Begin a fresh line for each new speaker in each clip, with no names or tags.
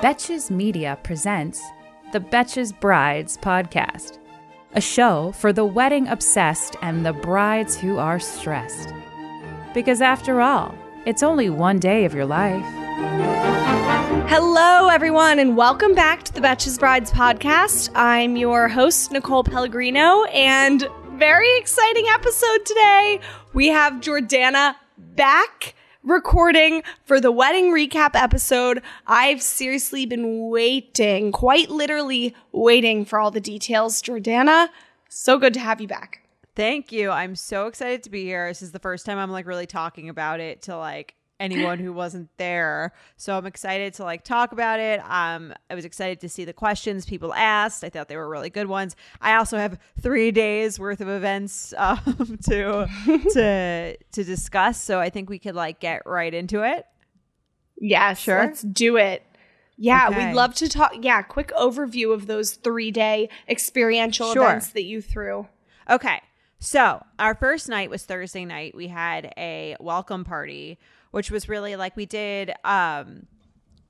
Betches Media presents the Betches Brides podcast, a show for the wedding obsessed and the brides who are stressed. Because after all, it's only one day of your life.
Hello, everyone, and welcome back to the Betches Brides podcast. I'm your host, Nicole Pellegrino, and very exciting episode today. We have Jordana back recording for the wedding recap episode. I've seriously been waiting, quite literally waiting for all the details. Jordana, so good to have you back.
Thank you. I'm so excited to be here. This is the first time I'm like really talking about it to like anyone who wasn't there. So I'm excited to like talk about it. Um, I was excited to see the questions people asked. I thought they were really good ones. I also have three days worth of events um, to to to discuss. So I think we could like get right into it.
Yes,
Sure.
let's do it. Yeah,
Okay.
we'd love to talk. Yeah, quick overview of those three day experiential
Sure.
events that you threw.
Okay. So our first night was Thursday night. We had a welcome party, which was really like we did um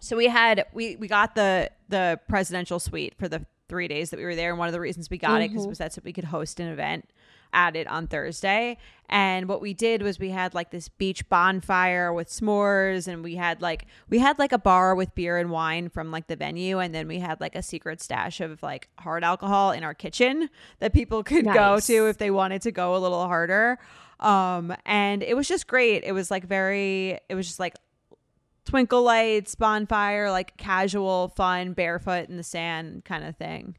so we had we we got the the presidential suite for the three days that we were there. And one of the reasons we got it because was that so we could host an event at it on Thursday. And what we did was we had like this beach bonfire with s'mores and we had like we had like a bar with beer and wine from like the venue and then we had like a secret stash of like hard alcohol in our kitchen that people could go to if they wanted to go a little harder. Um and it was just great. It was like very it was just like twinkle lights, bonfire, like casual, fun, barefoot in the sand kind of thing.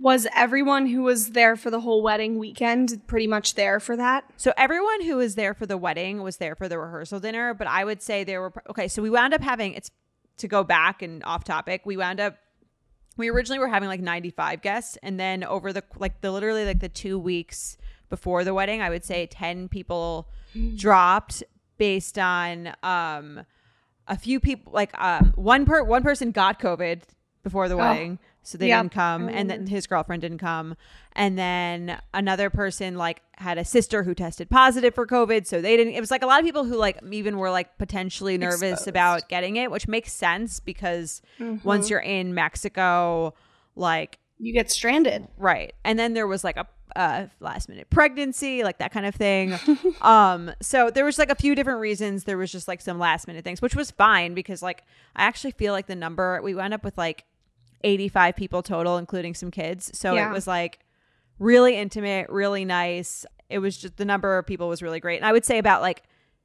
Was everyone who was there for the whole wedding weekend pretty much there for that?
So everyone who was there for the wedding was there for the rehearsal dinner, but I would say there were okay. So we wound up having it's to go back and off topic. We wound up we originally were having like 95 guests, and then over the like the literally like the two weeks before the wedding, I would say 10 people dropped based on um a few people like um one per one person got COVID before the wedding. So they
Yep,
didn't come, and then his girlfriend didn't come, and then another person like had a sister who tested positive for COVID, so they didn't. It was like a lot of people who like even were like potentially nervous
Exposed.
about getting it, which makes sense because
Mm-hmm.
once you're in Mexico, like
You get stranded.
right, and then there was like a, a last minute pregnancy, like that kind of thing. um, so there was like a few different reasons. There was just like some last minute things, which was fine because like I actually feel like the number we wound up with like 85 people total, including some kids. So
Yeah.
it was like really intimate, really nice. It was just the number of people was really great. And I would say about like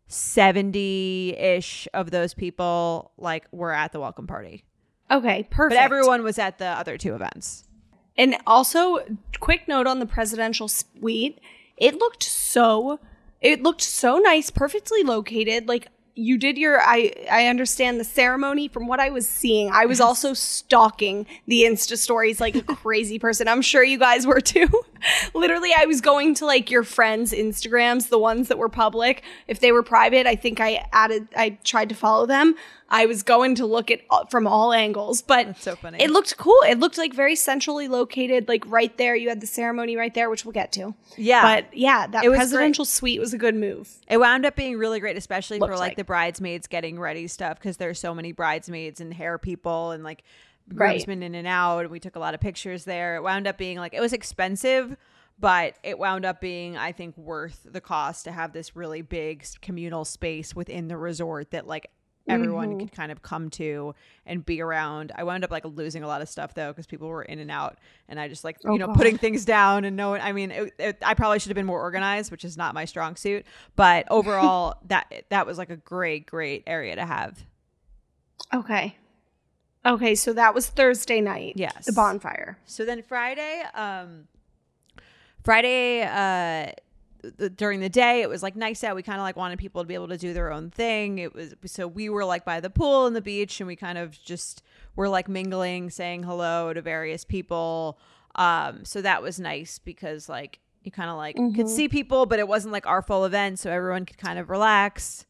70 ish of those people like were at the welcome party.
Okay, perfect.
But everyone was at the other two events.
And also, quick note on the presidential suite. It looked so it looked so nice, perfectly located. Like you did your I I understand the ceremony from what I was seeing. I was also stalking the Insta stories like a crazy person. I'm sure you guys were too. Literally, I was going to like your friends' Instagrams, the ones that were public. If they were private, I think I added I tried to follow them. I was going to look at uh, from all angles, but
That's so funny.
it looked cool. It looked like very centrally located, like right there. You had the ceremony right there, which we'll get to.
Yeah.
But yeah, that
It
presidential suite was a good move.
It wound up being really great, especially for like,
like.
the bridesmaids getting ready stuff because there's so many bridesmaids and hair people and like
Right.
groomsmen in and out. And we took a lot of pictures there. It wound up being like it was expensive, but it wound up being I think worth the cost to have this really big communal space within the resort that like everyone could kind of come to and be around. I wound up like losing a lot of stuff though because people were in and out, and I just like you know putting things down and knowing. I mean, it, it, I probably should have been more organized, which is not my strong suit. But overall, that that was like a great, great area to have.
Okay. Okay, so that was Thursday night.
Yes.
The bonfire.
So then Friday, um, Friday, uh, th- during the day, it was like nice out. We kind of like wanted people to be able to do their own thing. It was so we were like by the pool and the beach, and we kind of just were like mingling, saying hello to various people. Um, so that was nice because like you kind of like could see people, but it wasn't like our full event, so everyone could kind of relax.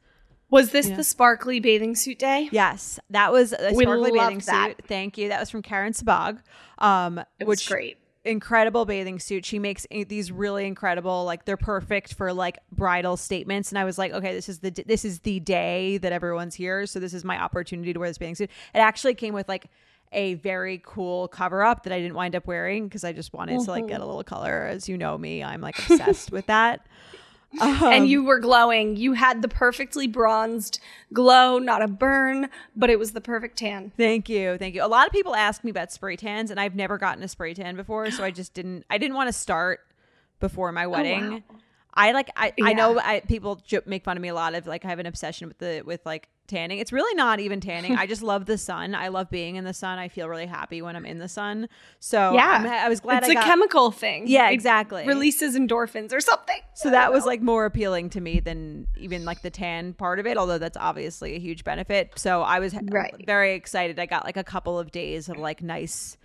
Was this the sparkly bathing suit day?
Yes, that was a
We
sparkly
love
bathing
that.
suit. Thank you. That was from Karen Sabag. Um,
It was
which
great.
Incredible bathing suit. She makes these really incredible, like they're perfect for like bridal statements. And I was like, okay, this is the this is the day that everyone's here, so this is my opportunity to wear this bathing suit. It actually came with like a very cool cover up that I didn't wind up wearing because I just wanted to like mm-hmm. get a little color. As you know me, I'm like obsessed with that. Um,
and you were glowing. You had the perfectly bronzed glow, not a burn, but it was the perfect tan.
Thank you, thank you. A lot of people ask me about spray tans, and I've never gotten a spray tan before, so I just didn't. I didn't want to start before my wedding. I like. I, I know I, people make fun of me a lot of like I have an obsession with the with like tanning. It's really not even tanning. I just love the sun. I love being in the sun. I feel really happy when I'm in the sun. So
Yeah.
I'm- I was glad
it's
I
a
got.
chemical thing.
Yeah,
It
exactly.
releases endorphins or something.
So that was like more appealing to me than even like the tan part of it, although that's obviously a huge benefit. So I was
Right.
very excited. I got like a couple of days of like nice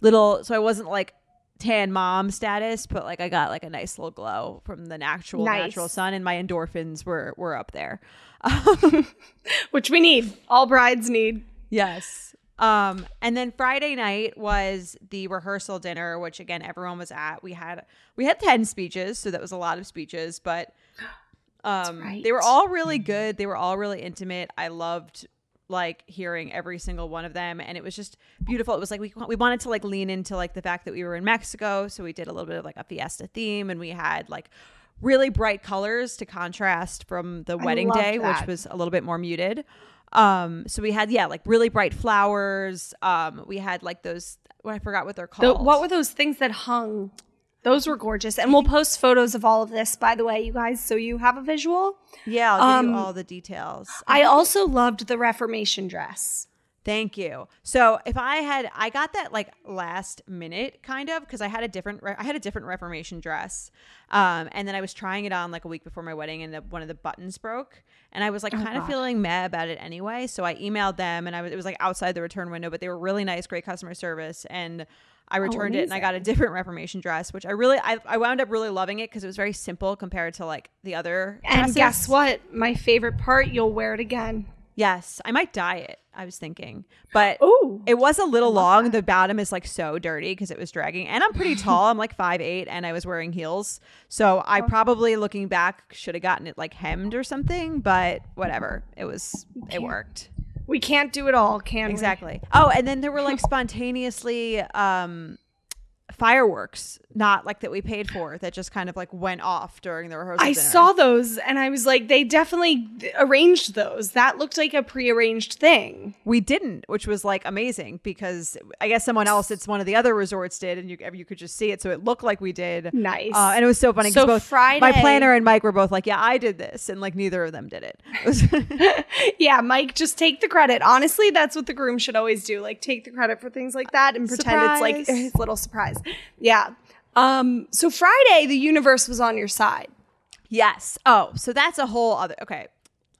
little, so I wasn't like tan mom status, but like I got like a nice little glow from the natural
Nice.
natural sun, and my endorphins were were up there.
which we need. All brides need.
Yes. Um, and then Friday night was the rehearsal dinner, which again everyone was at. We had we had ten speeches, so that was a lot of speeches, but um,
right.
they were all really good. They were all really intimate. I loved like hearing every single one of them, and it was just beautiful. It was like we we wanted to like lean into like the fact that we were in Mexico, so we did a little bit of like a fiesta theme, and we had like really bright colors to contrast from the wedding day,
that.
which was a little bit more muted. Um, so we had yeah, like really bright flowers. Um, we had like those. Well, I forgot what they're
The,
called.
what were those things that hung? Those were gorgeous. And we'll post photos of all of this, by the way, you guys, so you have a visual.
Yeah, I'll give
Um,
you all the details.
I also loved the Reformation dress.
Thank you. So if I had, I got that like last minute kind of because I had a different, I had a different Reformation dress, um, and then I was trying it on like a week before my wedding, and the, one of the buttons broke, and I was like kind of feeling meh about it anyway. So I emailed them, and I was, it was like outside the return window, but they were really nice, great customer service, and I oh, returned it, and I got a different Reformation dress, which I really, I, I wound up really loving it because it was very simple compared to like the other.
And
dresses.
guess what? My favorite part, you'll wear it again.
Yes, I might dye it. I was thinking, but
Ooh.
it was a little long. The bottom is like so dirty because it was dragging, and I'm pretty tall. I'm like five eight, and I was wearing heels. So I oh. probably, looking back, should have gotten it like hemmed or something. But whatever, it was it worked
We can't do it all, can we?
exactly. Oh, and then there were like spontaneously um fireworks, not like that we paid for, that just kind of like went off during the rehearsal.
I
dinner.
saw those and I was like, they definitely arranged those. That looked like a prearranged thing.
We didn't, which was like amazing because I guess someone else, it's one of the other resorts did, and you you could just see it, so it looked like we did.
Nice.
uh, and it was so funny because
So
both
Friday-
my planner and Mike were both like, "Yeah, I did this," and like neither of them did it. It
Yeah, Mike, just take the credit. Honestly, that's what the groom should always do. Like take the credit for things like that and pretend it's like
Surprise.
his little surprise. Yeah. Um, so Friday, the universe was on your side.
yes. Oh, so that's a whole other. Okay,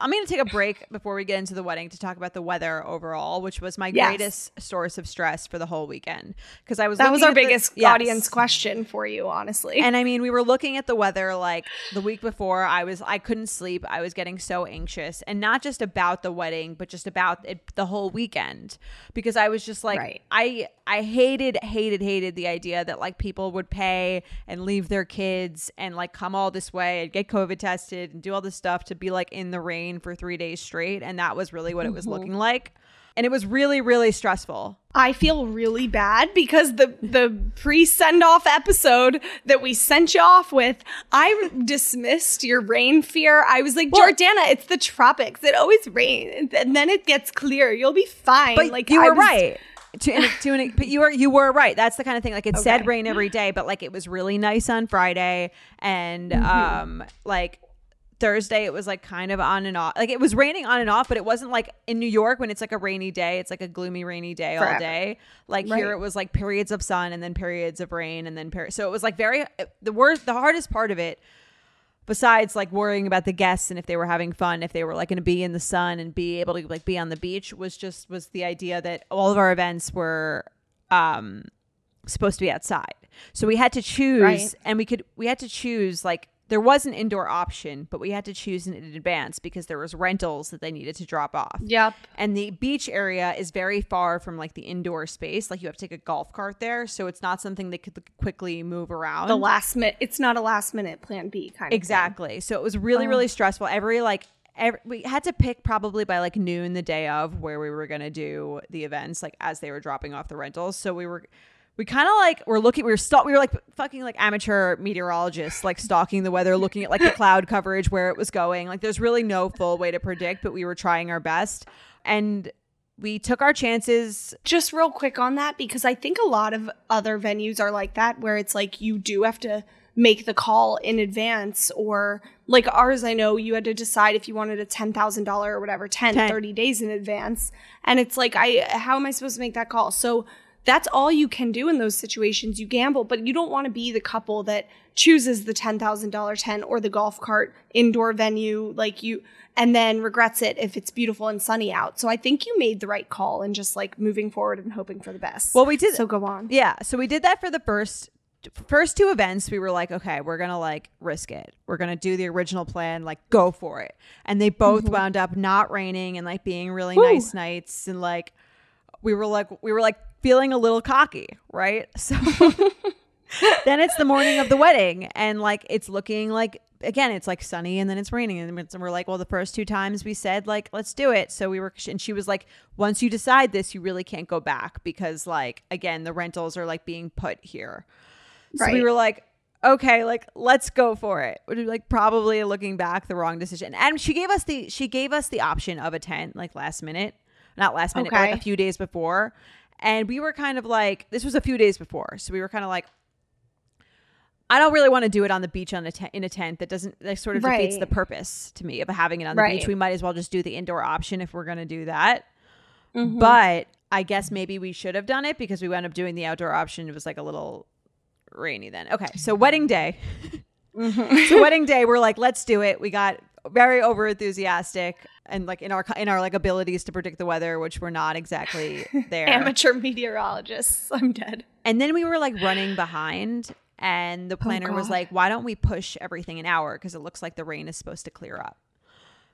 I'm going to take a break before we get into the wedding to talk about the weather overall, which was my
Yes.
greatest source of stress for the whole weekend because I was
That was our
at the-
biggest
Yes.
audience question for you, honestly.
And I mean, we were looking at the weather like the week before. I was, I couldn't sleep. I was getting so anxious, and not just about the wedding, but just about it the whole weekend, because I was just like,
Right.
I, I hated, hated, hated the idea that like people would pay and leave their kids and like come all this way and get COVID tested and do all this stuff to be like in the rain for three days straight, and that was really what it was looking like. And it was really, really stressful.
I feel really bad because the the pre send off episode that we sent you off with, I dismissed your rain fear. I was like,
Well-
Jordana, it's the tropics. It always rains, and then it gets clear. You'll be fine.
But
like
you
I
were
was-
right. To, to an, but you were you were right. That's the kind of thing. Like it said rain every day, but like it was really nice on Friday, and
Mm-hmm.
um like Thursday it was like kind of on and off. Like it was raining on and off, but it wasn't like in New York when it's like a rainy day. It's like a gloomy rainy day all day. Like here it was like periods of sun and then periods of rain and then per- so it was like very the worst. The hardest part of it besides like worrying about the guests and if they were having fun if they were like going to be in the sun and be able to like be on the beach was just was the idea that all of our events were um supposed to be outside so we had to choose
Right.
and we could we had to choose like there was an indoor option but we had to choose in advance because there was rentals that they needed to drop off
Yep.
and the beach area is very far from like the indoor space like you have to take a golf cart there so it's not something they could quickly move around
The last minute. It's not a last minute plan B kind of
Exactly. So it was really, oh. really stressful. Every like, every, we had to pick probably by like noon the day of where we were going to do the events, like as they were dropping off the rentals. So we were, we kind of like were looking, we were st- we were like fucking like amateur meteorologists, like stalking the weather, looking at like the cloud coverage, where it was going. Like there's really no full way to predict, but we were trying our best. And we took our chances.
just real quick on that because I think a lot of other venues are like that where it's like you do have to make the call in advance or like ours I know you had to decide if you wanted a $10,000 or whatever 10
Ten.
30 days in advance and it's like I how am I supposed to make that call so that's all you can do in those situations you gamble but you don't want to be the couple that chooses the $10,000 tent or the golf cart indoor venue like you and then regrets it if it's beautiful and sunny out. So I think you made the right call and just like moving forward and hoping for the best.
Well, we did-
So go on.
Yeah. So we did that for the first first two events we were like okay we're gonna like risk it we're gonna do the original plan like go for it and they both mm-hmm. wound up not raining and like being really
Woo.
nice nights and like we were like we were like feeling a little cocky right? So then it's the morning of the wedding and like it's looking like again it's like sunny and then it's raining and it's- and we're like well the first two times we said like let's do it. So we were and she was like once you decide this you really can't go back because like again the rentals are like being put here. So we were like okay like let's go for it. Is like probably looking back the wrong decision. And she gave us the she gave us the option of a tent like last minute. Not last minute but like a few days before and we were kind of like this was a few days before so we were kind of like I don't really want to do it on the beach on a tent in a tent that doesn't that sort of defeats the purpose to me of having it on the
Right.
beach. We might as well just do the indoor option if we're going to do that.
Mm-hmm.
But I guess maybe we should have done it because we wound up doing the outdoor option. It was like a little rainy then. Okay, so wedding day.
Mm-hmm.
so wedding day, we're like, let's do it. We got very over enthusiastic and like in our in our like abilities to predict the weather, which we're not exactly there.
Amateur meteorologists. I'm dead.
And then we were like running behind, and the oh, planner was like, "Why don't we push everything an hour? Because it looks like the rain is supposed to clear up."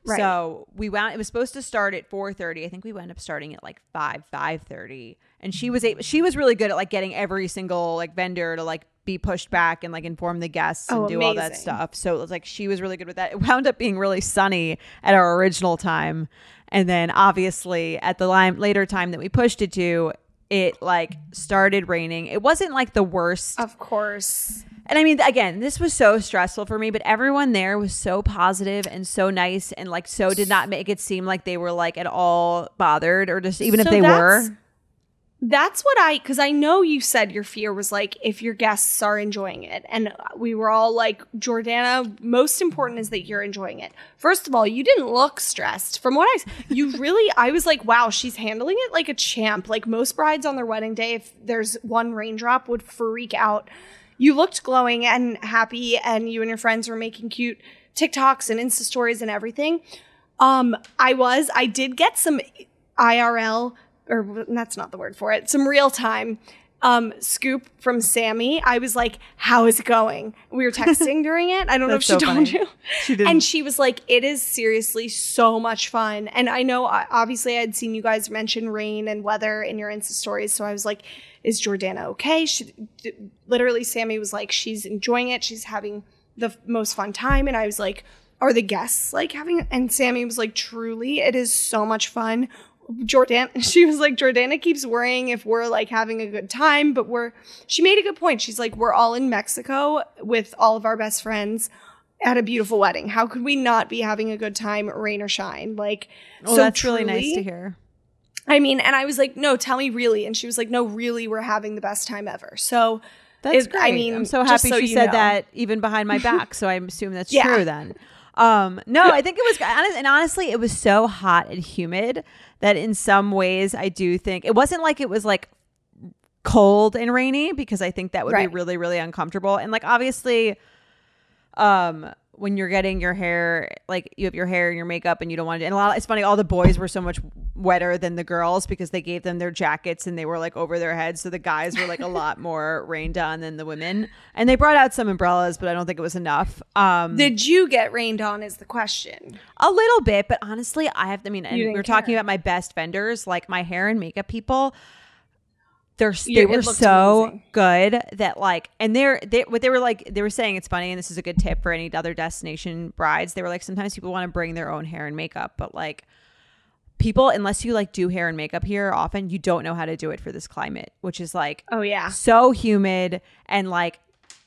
Right.
So we wound. It was supposed to start at four thirty. I think we wound up starting at like five five thirty. And she was able, she was really good at like getting every single like vendor to like be pushed back and like inform the guests oh, and
Oh,
do all that stuff. So it was like she was really good with that. It wound up being really sunny at our original time, and then obviously at the line, later time that we pushed it to, it like started raining. It wasn't like the worst
Of course.
and I mean, again, this was so stressful for me, but everyone there was so positive and so nice and like so did not make it seem like they were like at all bothered or just even if they were.
That's what I, because I know you said your fear was like if your guests are enjoying it. And we were all like, Jordana, most important is that you're enjoying it. First of all, you didn't look stressed. From what I, you really, I was like, wow, she's handling it like a champ. Like most brides on their wedding day, if there's one raindrop, would freak out. You looked glowing and happy, and you and your friends were making cute TikToks and Insta stories and everything. Um, I was, I did get some IRL, or that's not the word for it, some real time um, scoop from Sammy. I was like, how is it going? We were texting during it. I don't know if she
so
told
funny.
you.
She didn't.
And she was like, it is seriously so much fun. And I know, uh, obviously, I'd seen you guys mention rain and weather in your Insta stories. So I was like, is Jordana okay? She, d- literally, Sammy was like, she's enjoying it. She's having the f- most fun time. And I was like, are the guests like having, and Sammy was like, truly, it is so much fun. Jordan, she was like, Jordana keeps worrying if we're like having a good time, but we're, she made a good point. She's like, we're all in Mexico with all of our best friends at a beautiful wedding. How could we not be having a good time, rain or shine? Like,
Oh,
so
that's really nice to hear.
I mean, and I was like, no, tell me really. And she was like, no, really, we're having the best time ever. So
That's
it-
great.
I mean,
I'm so happy
so
she said
know.
that even behind my back. so I assume that's
Yeah.
true then. Um, no, I think it was, honest- and honestly, it was so hot and humid that in some ways I do think it wasn't like it was like cold and rainy because I think that would
Right.
be really, really uncomfortable. And like obviously, um, when you're getting your hair, like you have your hair and your makeup, and you don't want to. And a lot, it's funny. All the boys were so much wetter than the girls because they gave them their jackets and they were like over their heads. So the guys were like a lot more rained on than the women. And they brought out some umbrellas, but I don't think it was enough. Um,
did you get rained on? Is the question.
a little bit, but honestly, I have. I mean, and we were talking about my best vendors, like my hair and makeup people. They're they
Yeah,
were so
amazing.
good that like, and they're they what they were like. They were saying it's funny, and this is a good tip for any other destination brides. They were like, sometimes people want to bring their own hair and makeup, but like people unless you like do hair and makeup here often you don't know how to do it for this climate which is like
Oh, yeah.
so humid and like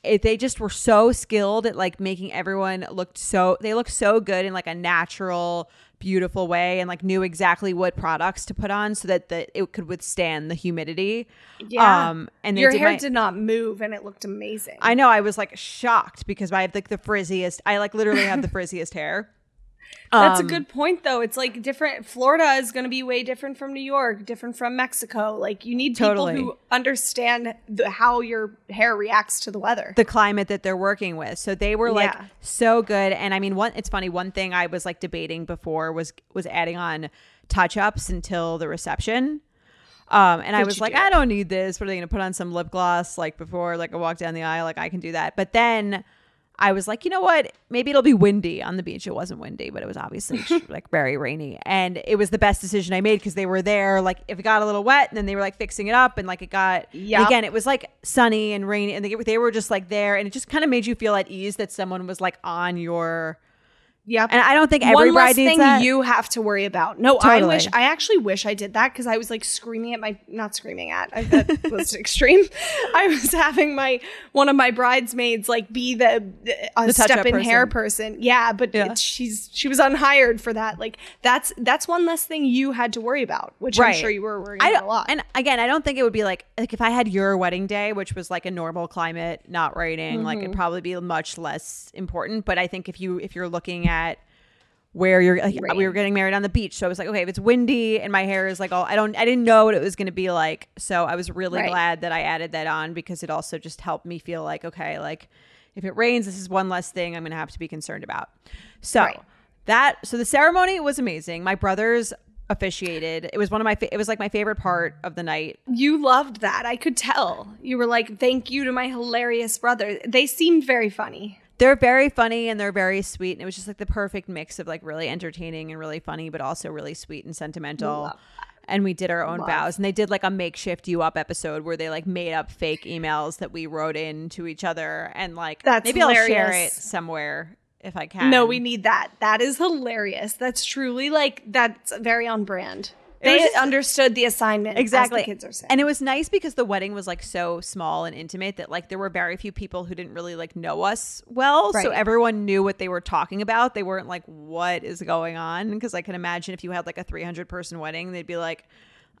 it, they just were so skilled at like making everyone look so they look so good in like a natural beautiful way and like knew exactly what products to put on so that the, it could withstand the humidity
Yeah.
um and
Your
did
hair
my-
did not move and it looked amazing.
I know I was like shocked because I have like the frizziest I like literally have the frizziest hair
That's
Um,
a good point, though. It's like different. Florida is going to be way different from New York, different from Mexico. Like you need people who understand the, how your hair reacts to the weather.
the climate that they're working with. So they were like
Yeah.
so good. And I mean, one it's funny. One thing I was like debating before was was adding on touch ups until the reception. Um, and I
What'd
was like,
do?
I don't need this. What are they going to put on some lip gloss like before like I walk down the aisle? Like I can do that. But then I was like, you know what? Maybe it'll be windy on the beach. It wasn't windy, but it was obviously like very rainy. And it was the best decision I made because they were there. Like if it got a little wet, and then they were like fixing it up, and like it got
Yup.
again, it was like sunny and rainy, and they, they were just like there, and it just kind of made you feel at ease that someone was like on your.
Yep.
And I don't think every
One
bride
less
needs
thing
that.
you have to worry about. No, I
Totally.
wish. I actually wish I did that because I was like screaming at my, not screaming at. I, that was extreme. I was having my one of my bridesmaids like be the, the a
The touch-up
step in hair
person.
Yeah, but
Yeah.
it- she's she was unhired for that. Like that's that's one less thing you had to worry about, which I'm sure you were worrying
I
about
don't,
a lot.
And again, I don't think it would be like like if I had your wedding day, which was like a normal climate, not raining, like
Mm-hmm.
it'd probably be much less important. But I think if you if you're looking at where you're like we were getting married on the beach, so I was like, okay, if it's windy and my hair is like all I don't I didn't know what it was going to be like, so I was really
Right.
glad that I added that on because it also just helped me feel like okay, like if it rains, this is one less thing I'm going to have to be concerned about. So
Right.
that so the ceremony was amazing. My brothers officiated. It was one of my fa- it was like my favorite part of the night.
you loved that. I could tell. You were like, "Thank you to my hilarious brother." They seemed very funny.
They're very funny and they're very sweet and it was just like the perfect mix of like really entertaining and really funny but also really sweet and sentimental. And we did our own
Love.
vows and they did like a makeshift you up episode where they like made up fake emails that we wrote in to each other and like
That's
maybe I'll share it somewhere if I can.
No, we need that. That is hilarious. That's truly like that's very on brand. They
just-
understood the assignment. as
exactly
the kids are saying.
and it was nice because the wedding was like so small and intimate that like there were very few people who didn't really like know us well so everyone knew what they were talking about they weren't like what is going on because i can imagine if you had like a 300 person wedding they'd be like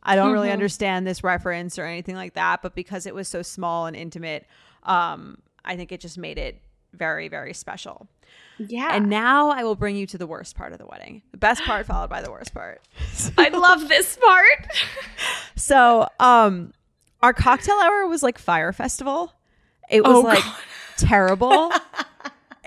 i don't
Mm-hmm.
really understand this reference or anything like that but because it was so small and intimate um i think it just made it very very special
yeah.
and now i will bring you to the worst part of the wedding the best part followed by the worst part
I love this part.
So, um, our cocktail hour was like Fyre Festival. It was
Oh,
like
God.
terrible.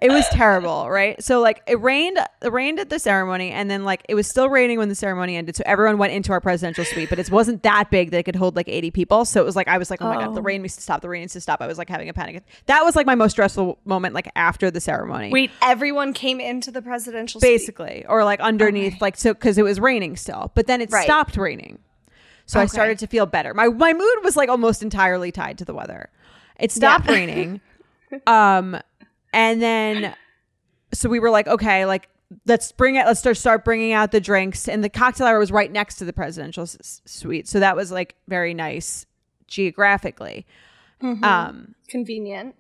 it was terrible, right? So like it rained, it rained at the ceremony, and then like it was still raining when the ceremony ended. So everyone went into our presidential suite, but it wasn't that big that it could hold like eighty people. So it was like I was like, oh my god, the
Oh.
rain needs to stop. The rain needs to stop. I was like having a panic. That was like my most stressful moment, like after the ceremony
Wait, everyone came into the presidential suite.
basically or like underneath like so because it was raining still but then it
Right.
stopped raining so i started to feel better my my mood was like almost entirely tied to the weather it stopped
Yeah.
raining um and then so we were like okay like let's bring it let's start start bringing out the drinks and the cocktail hour was right next to the presidential s- suite so that was like very nice geographically um
Convenient.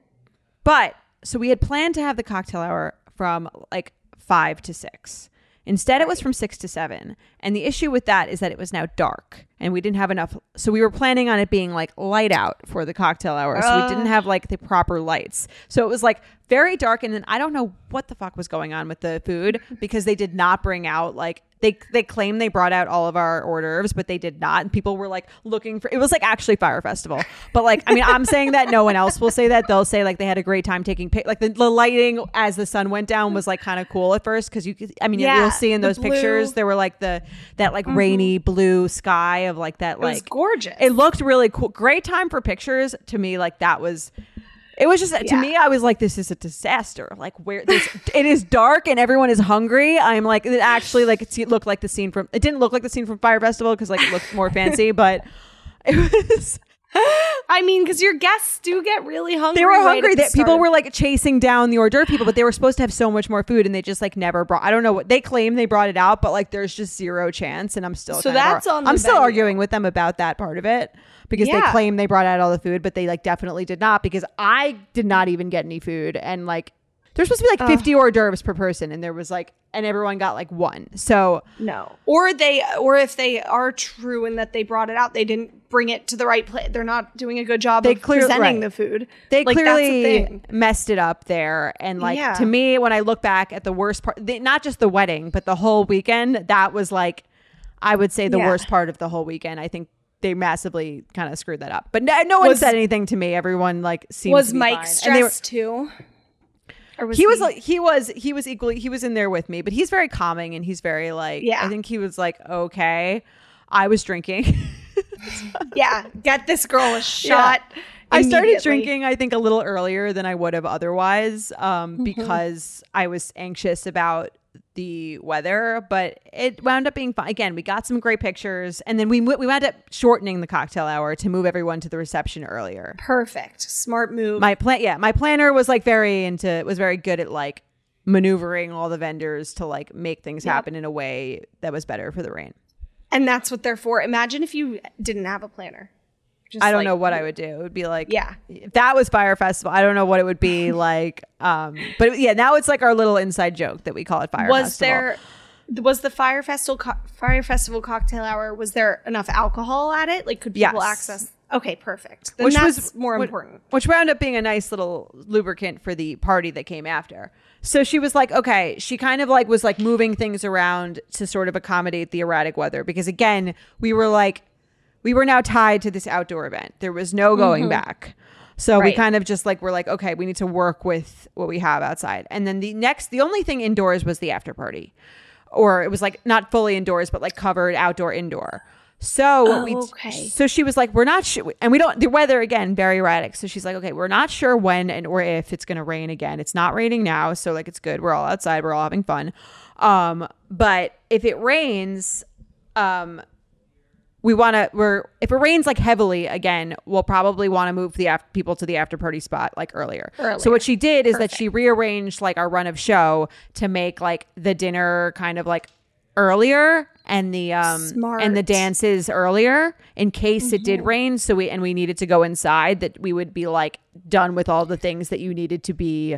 but so we had planned to have the cocktail hour from like five to six. Instead, it was from six to seven. And the issue with that is that it was now dark and we didn't have enough. So we were planning on it being like light out for the cocktail hour. So we didn't have like the proper lights. So it was like very dark. And then I don't know what the fuck was going on with the food because they did not bring out like they they claim they brought out all of our hors d'oeuvres, but they did not. And people were like looking for it was like actually Fyre Festival. But like I mean, I'm saying that no one else will say that. They'll say like they had a great time taking pic. Like the, the lighting as the sun went down was like kind of cool at first because you could. I mean,
Yeah,
you'll see in
the
those pictures there were like the that like rainy mm-hmm. blue sky of like that
It was
like
gorgeous.
it looked really cool. Great time for pictures. To me, like that was. It was just to
Yeah.
me. I was like, "This is a disaster." Like where this, it is dark and everyone is hungry. I'm like, it actually like it looked like the scene from. It didn't look like the scene from Fyre Festival because like it looked more fancy, but it was.
I mean, because your guests do get really hungry.
They were
right
hungry. That people were like chasing down the hors d'oeuvre people, but they were supposed to have so much more food, and they just like never brought. I don't know what they claim they brought it out, but like there's just zero chance. And I'm still
So
kind of
that's on the
I'm still arguing with them about that part of it because they claim they brought out all the food, but they like definitely did not because I did not even get any food, and like there's supposed to be like 50 hors d'oeuvres per person, and there was like and everyone got like one. So
no, or they, or if they are true in that they brought it out, they didn't bring it to the right place. They're not doing a good job
They
of
clear-
presenting
right.
the food.
they
Like, the
clearly messed it up there and like
Yeah.
to me when i look back at the worst part the, not just the wedding but the whole weekend that was like i would say the
Yeah.
worst part of the whole weekend i think they massively kind of screwed that up but no, no one
Was-
said anything to me everyone like seemed
Was
to be
Mike
fine. They were-
stressed too? Or was
he was like he was he was equally he was in there with me but he's very calming and he's very like
Yeah.
i think he was like okay i was drinking
yeah, get this girl a shot.
I started drinking, I think, a little earlier than I would have otherwise, um,
Mm-hmm.
because I was anxious about the weather. But it wound up being fun. Again, we got some great pictures, and then we we wound up shortening the cocktail hour to move everyone to the reception earlier.
Perfect, smart move.
My plan, yeah, my planner was like very into was very good at like maneuvering all the vendors to like make things happen in a way that was better for the rain.
And that's what they're for. Imagine if you didn't have a planner. Just
I don't
like-
know what I would do. It would be like,
Yeah.
if that was Fyre Festival. I don't know what it would be like. Um, but yeah, now it's like our little inside joke that we call it Fire
Was
Festival.
there? Was the Fyre Festival co- Fyre Festival cocktail hour? Was there enough alcohol at it? Like, could people
Yes.
access? Okay, perfect. Then
which was
more important.
Which wound up being a nice little lubricant for the party that came after. So she was like, okay, she kind of like was like moving things around to sort of accommodate the erratic weather because again, we were like, we were now tied to this outdoor event. There was no going back. So we
Mm-hmm.
Kind of just like we're like, okay, we need to work with what we have outside. And then the next, the only thing indoors was the after party, or it was like not fully indoors, but like covered outdoor indoor. So what we
Oh, okay.
so she was like, we're not sure, and we don't. The weather again very erratic. So she's like, okay, we're not sure when and or if it's gonna rain again. It's not raining now, so like it's good. We're all outside. We're all having fun. Um, but if it rains, um, we want to we're if it rains like heavily again we'll probably want to move the af- people to the after party spot like earlier. so what she did is that she rearranged like our run of show to make like the dinner kind of like earlier and the um
Smart.
and the dances earlier in case it
Mm-hmm.
did rain so we and we needed to go inside that we would be like done with all the things that you needed to be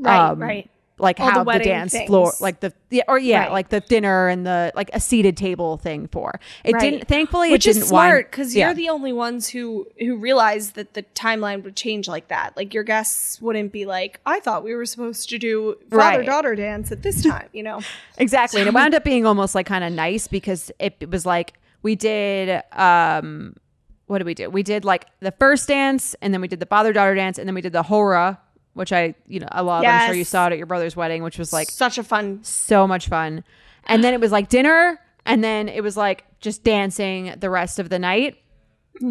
Right,
um,
right.
Like
All the
how the,
wedding
dance
things.
floor like the yeah or yeah
Right.
like the dinner and the like a seated table thing for it
Right.
didn't thankfully
which
it didn't
is
smart
because
yeah.
you're the only ones who who realized that the timeline would change like that. Like your guests wouldn't be like, "I thought we were supposed to do father
Right.
daughter dance at this time," you know.
Exactly. And it wound up being almost like kind of nice because it, it was like we did um what did we do? We did like the first dance and then we did the father daughter dance and then we did the hora, which I you know I love. I'm sure you saw it at your brother's wedding, which was like
Such a fun.
so much fun. And then it was like dinner and then it was like just dancing the rest of the night.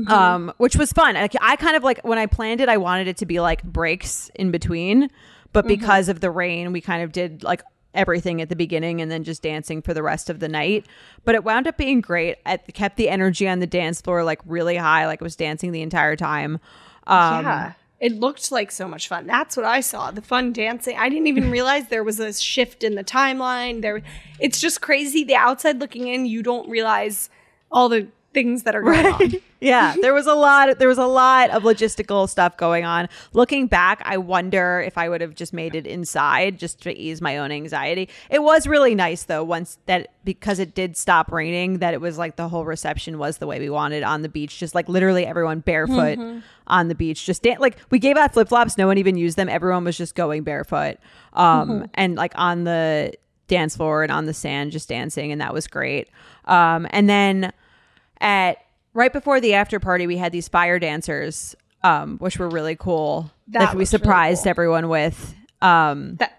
Um, which was fun. I, I kind of like when I planned it, I wanted it to be like breaks in between, but because of the rain, we kind of did like everything at the beginning and then just dancing for the rest of the night. But it wound up being great. It kept the energy on the dance floor like really high, like I was dancing the entire time. Um,
Yeah. It looked like so much fun. That's what I saw. The fun dancing. I didn't even realize there was a shift in the timeline. There it's just crazy. The outside looking in, you don't realize all the things that are going on.
yeah, there was a lot. There was a lot of logistical stuff going on. Looking back, I wonder if I would have just made it inside just to ease my own anxiety. It was really nice though. Once that because it did stop raining, that it was like the whole reception was the way we wanted on the beach. Just like literally everyone barefoot
Mm-hmm.
on the beach. Just dan- like we gave out flip flops. No one even used them. Everyone was just going barefoot. Um,
Mm-hmm.
and like on the dance floor and on the sand, just dancing, and that was great. Um, and then at right before the after party we had these fire dancers um which were really cool
That
that, we
looked really
surprised
cool.
everyone with um
That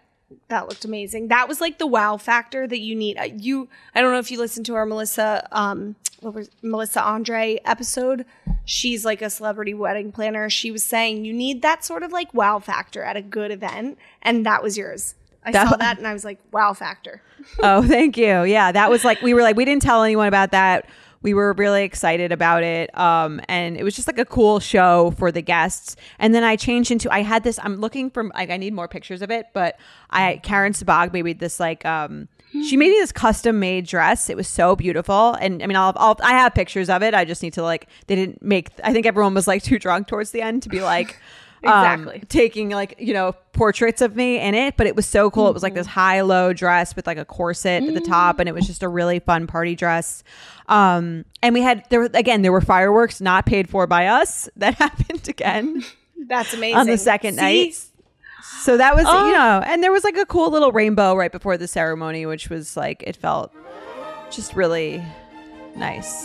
that looked amazing. That was like the wow factor that you need. Uh, You, I don't know if you listened to our Melissa, um, what was Melissa Andre episode. She's like a celebrity wedding planner. She was saying you need that sort of like wow factor at a good event, and that was yours. I
That-
saw that and I was like, wow factor.
oh thank you yeah that was like we were like we didn't tell anyone about that we were really excited about it um and it was just like a cool show for the guests and then i changed into i had this i'm looking for like i need more pictures of it but i karen sabag made this like um she made me this custom made dress. It was so beautiful, and I mean, I'll, I'll I have pictures of it. I just need to like they didn't make. I think everyone was like too drunk towards the end to be like um,
Exactly.
taking like you know portraits of me in it but it was so cool it was like
Mm-hmm.
this high low dress with like a corset at the top and it was just a really fun party dress um and we had there were again there were fireworks not paid for by us that happened again
That's amazing.
on the second
See?
night so that was
Oh.
you know and there was like a cool little rainbow right before the ceremony which was like it felt just really nice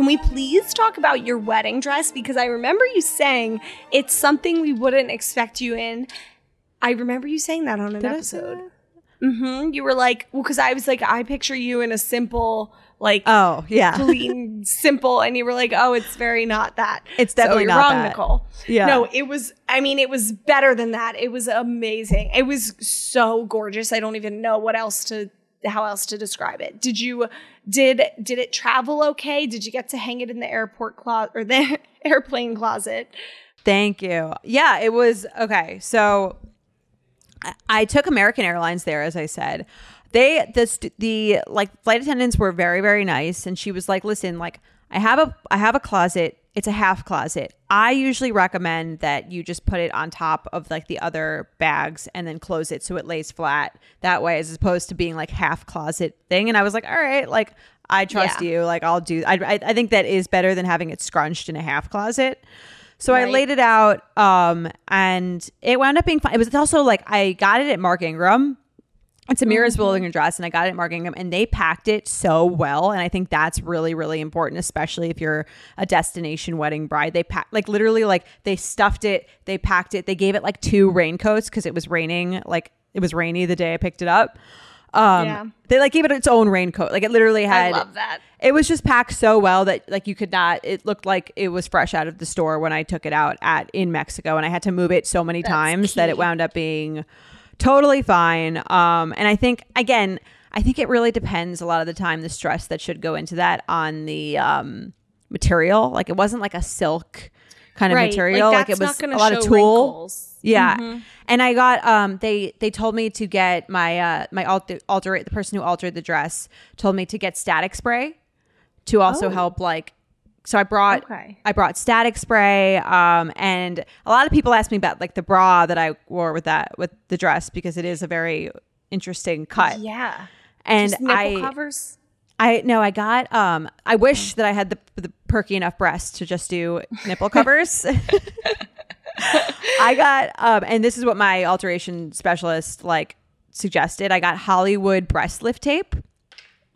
Can we please talk about your wedding dress? Because I remember you saying it's something we wouldn't expect you in. I remember you saying that on an
Did
episode. Mm-hmm. You were like, well, because I was like, I picture you in a simple, like,
oh yeah
clean, simple, and you were like, oh, it's very not that.
It's
So
definitely
you're
not
wrong,
that.
Nicole.
Yeah.
No, it was. I mean, it was better than that. It was amazing. It was so gorgeous. I don't even know what else to how else to describe it. Did you did did it travel okay? Did you get to hang it in the airport closet or the airplane closet?
Thank you. Yeah, it was okay. So I- took American Airlines there, as I said. They the the like flight attendants were very very nice, and she was like, "Listen, like I have a I have a closet. It's a half closet. I usually recommend that you just put it on top of like the other bags and then close it so it lays flat that way, as opposed to being like half closet thing." And I was like, "All right, like." I trust
Yeah.
you. Like I'll do. I, I I think that is better than having it scrunched in a half closet. So I laid it out, um, and it wound up being fine. It was also like I got it at Mark Ingram. It's a Mira Zwillinger dress, and I got it at Mark Ingram, and they packed it so well. And I think that's really, really important, especially if you're a destination wedding bride. They packed like literally like they stuffed it, they packed it, they gave it like two raincoats because it was raining, like it was rainy the day I picked it up. Um,
Yeah.
they like gave it its own raincoat. Like it literally had.
I love that.
It was just packed so well that like you could not. It looked like it was fresh out of the store when I took it out at in Mexico, and I had to move it so many times that it wound up being totally fine. Um, and I think again, I think it really depends a lot of the time the stress that should go into that on the um material. Like it wasn't like a silk kind of
Right.
material. Like,
that's
it was a lot of tulle.
wrinkles.
Yeah. And I got um they they told me to get my uh my alter, alter the person who altered the dress told me to get static spray to also help like so I brought
Okay.
I brought static spray um and a lot of people ask me about like the bra that I wore with that with the dress because it is a very interesting cut.
Yeah.
And I
covers.
I no, I got. Um, I wish that I had the the perky enough breasts to just do nipple covers. I got, um, and this is what my alteration specialist like suggested. I got Hollywood breast lift tape.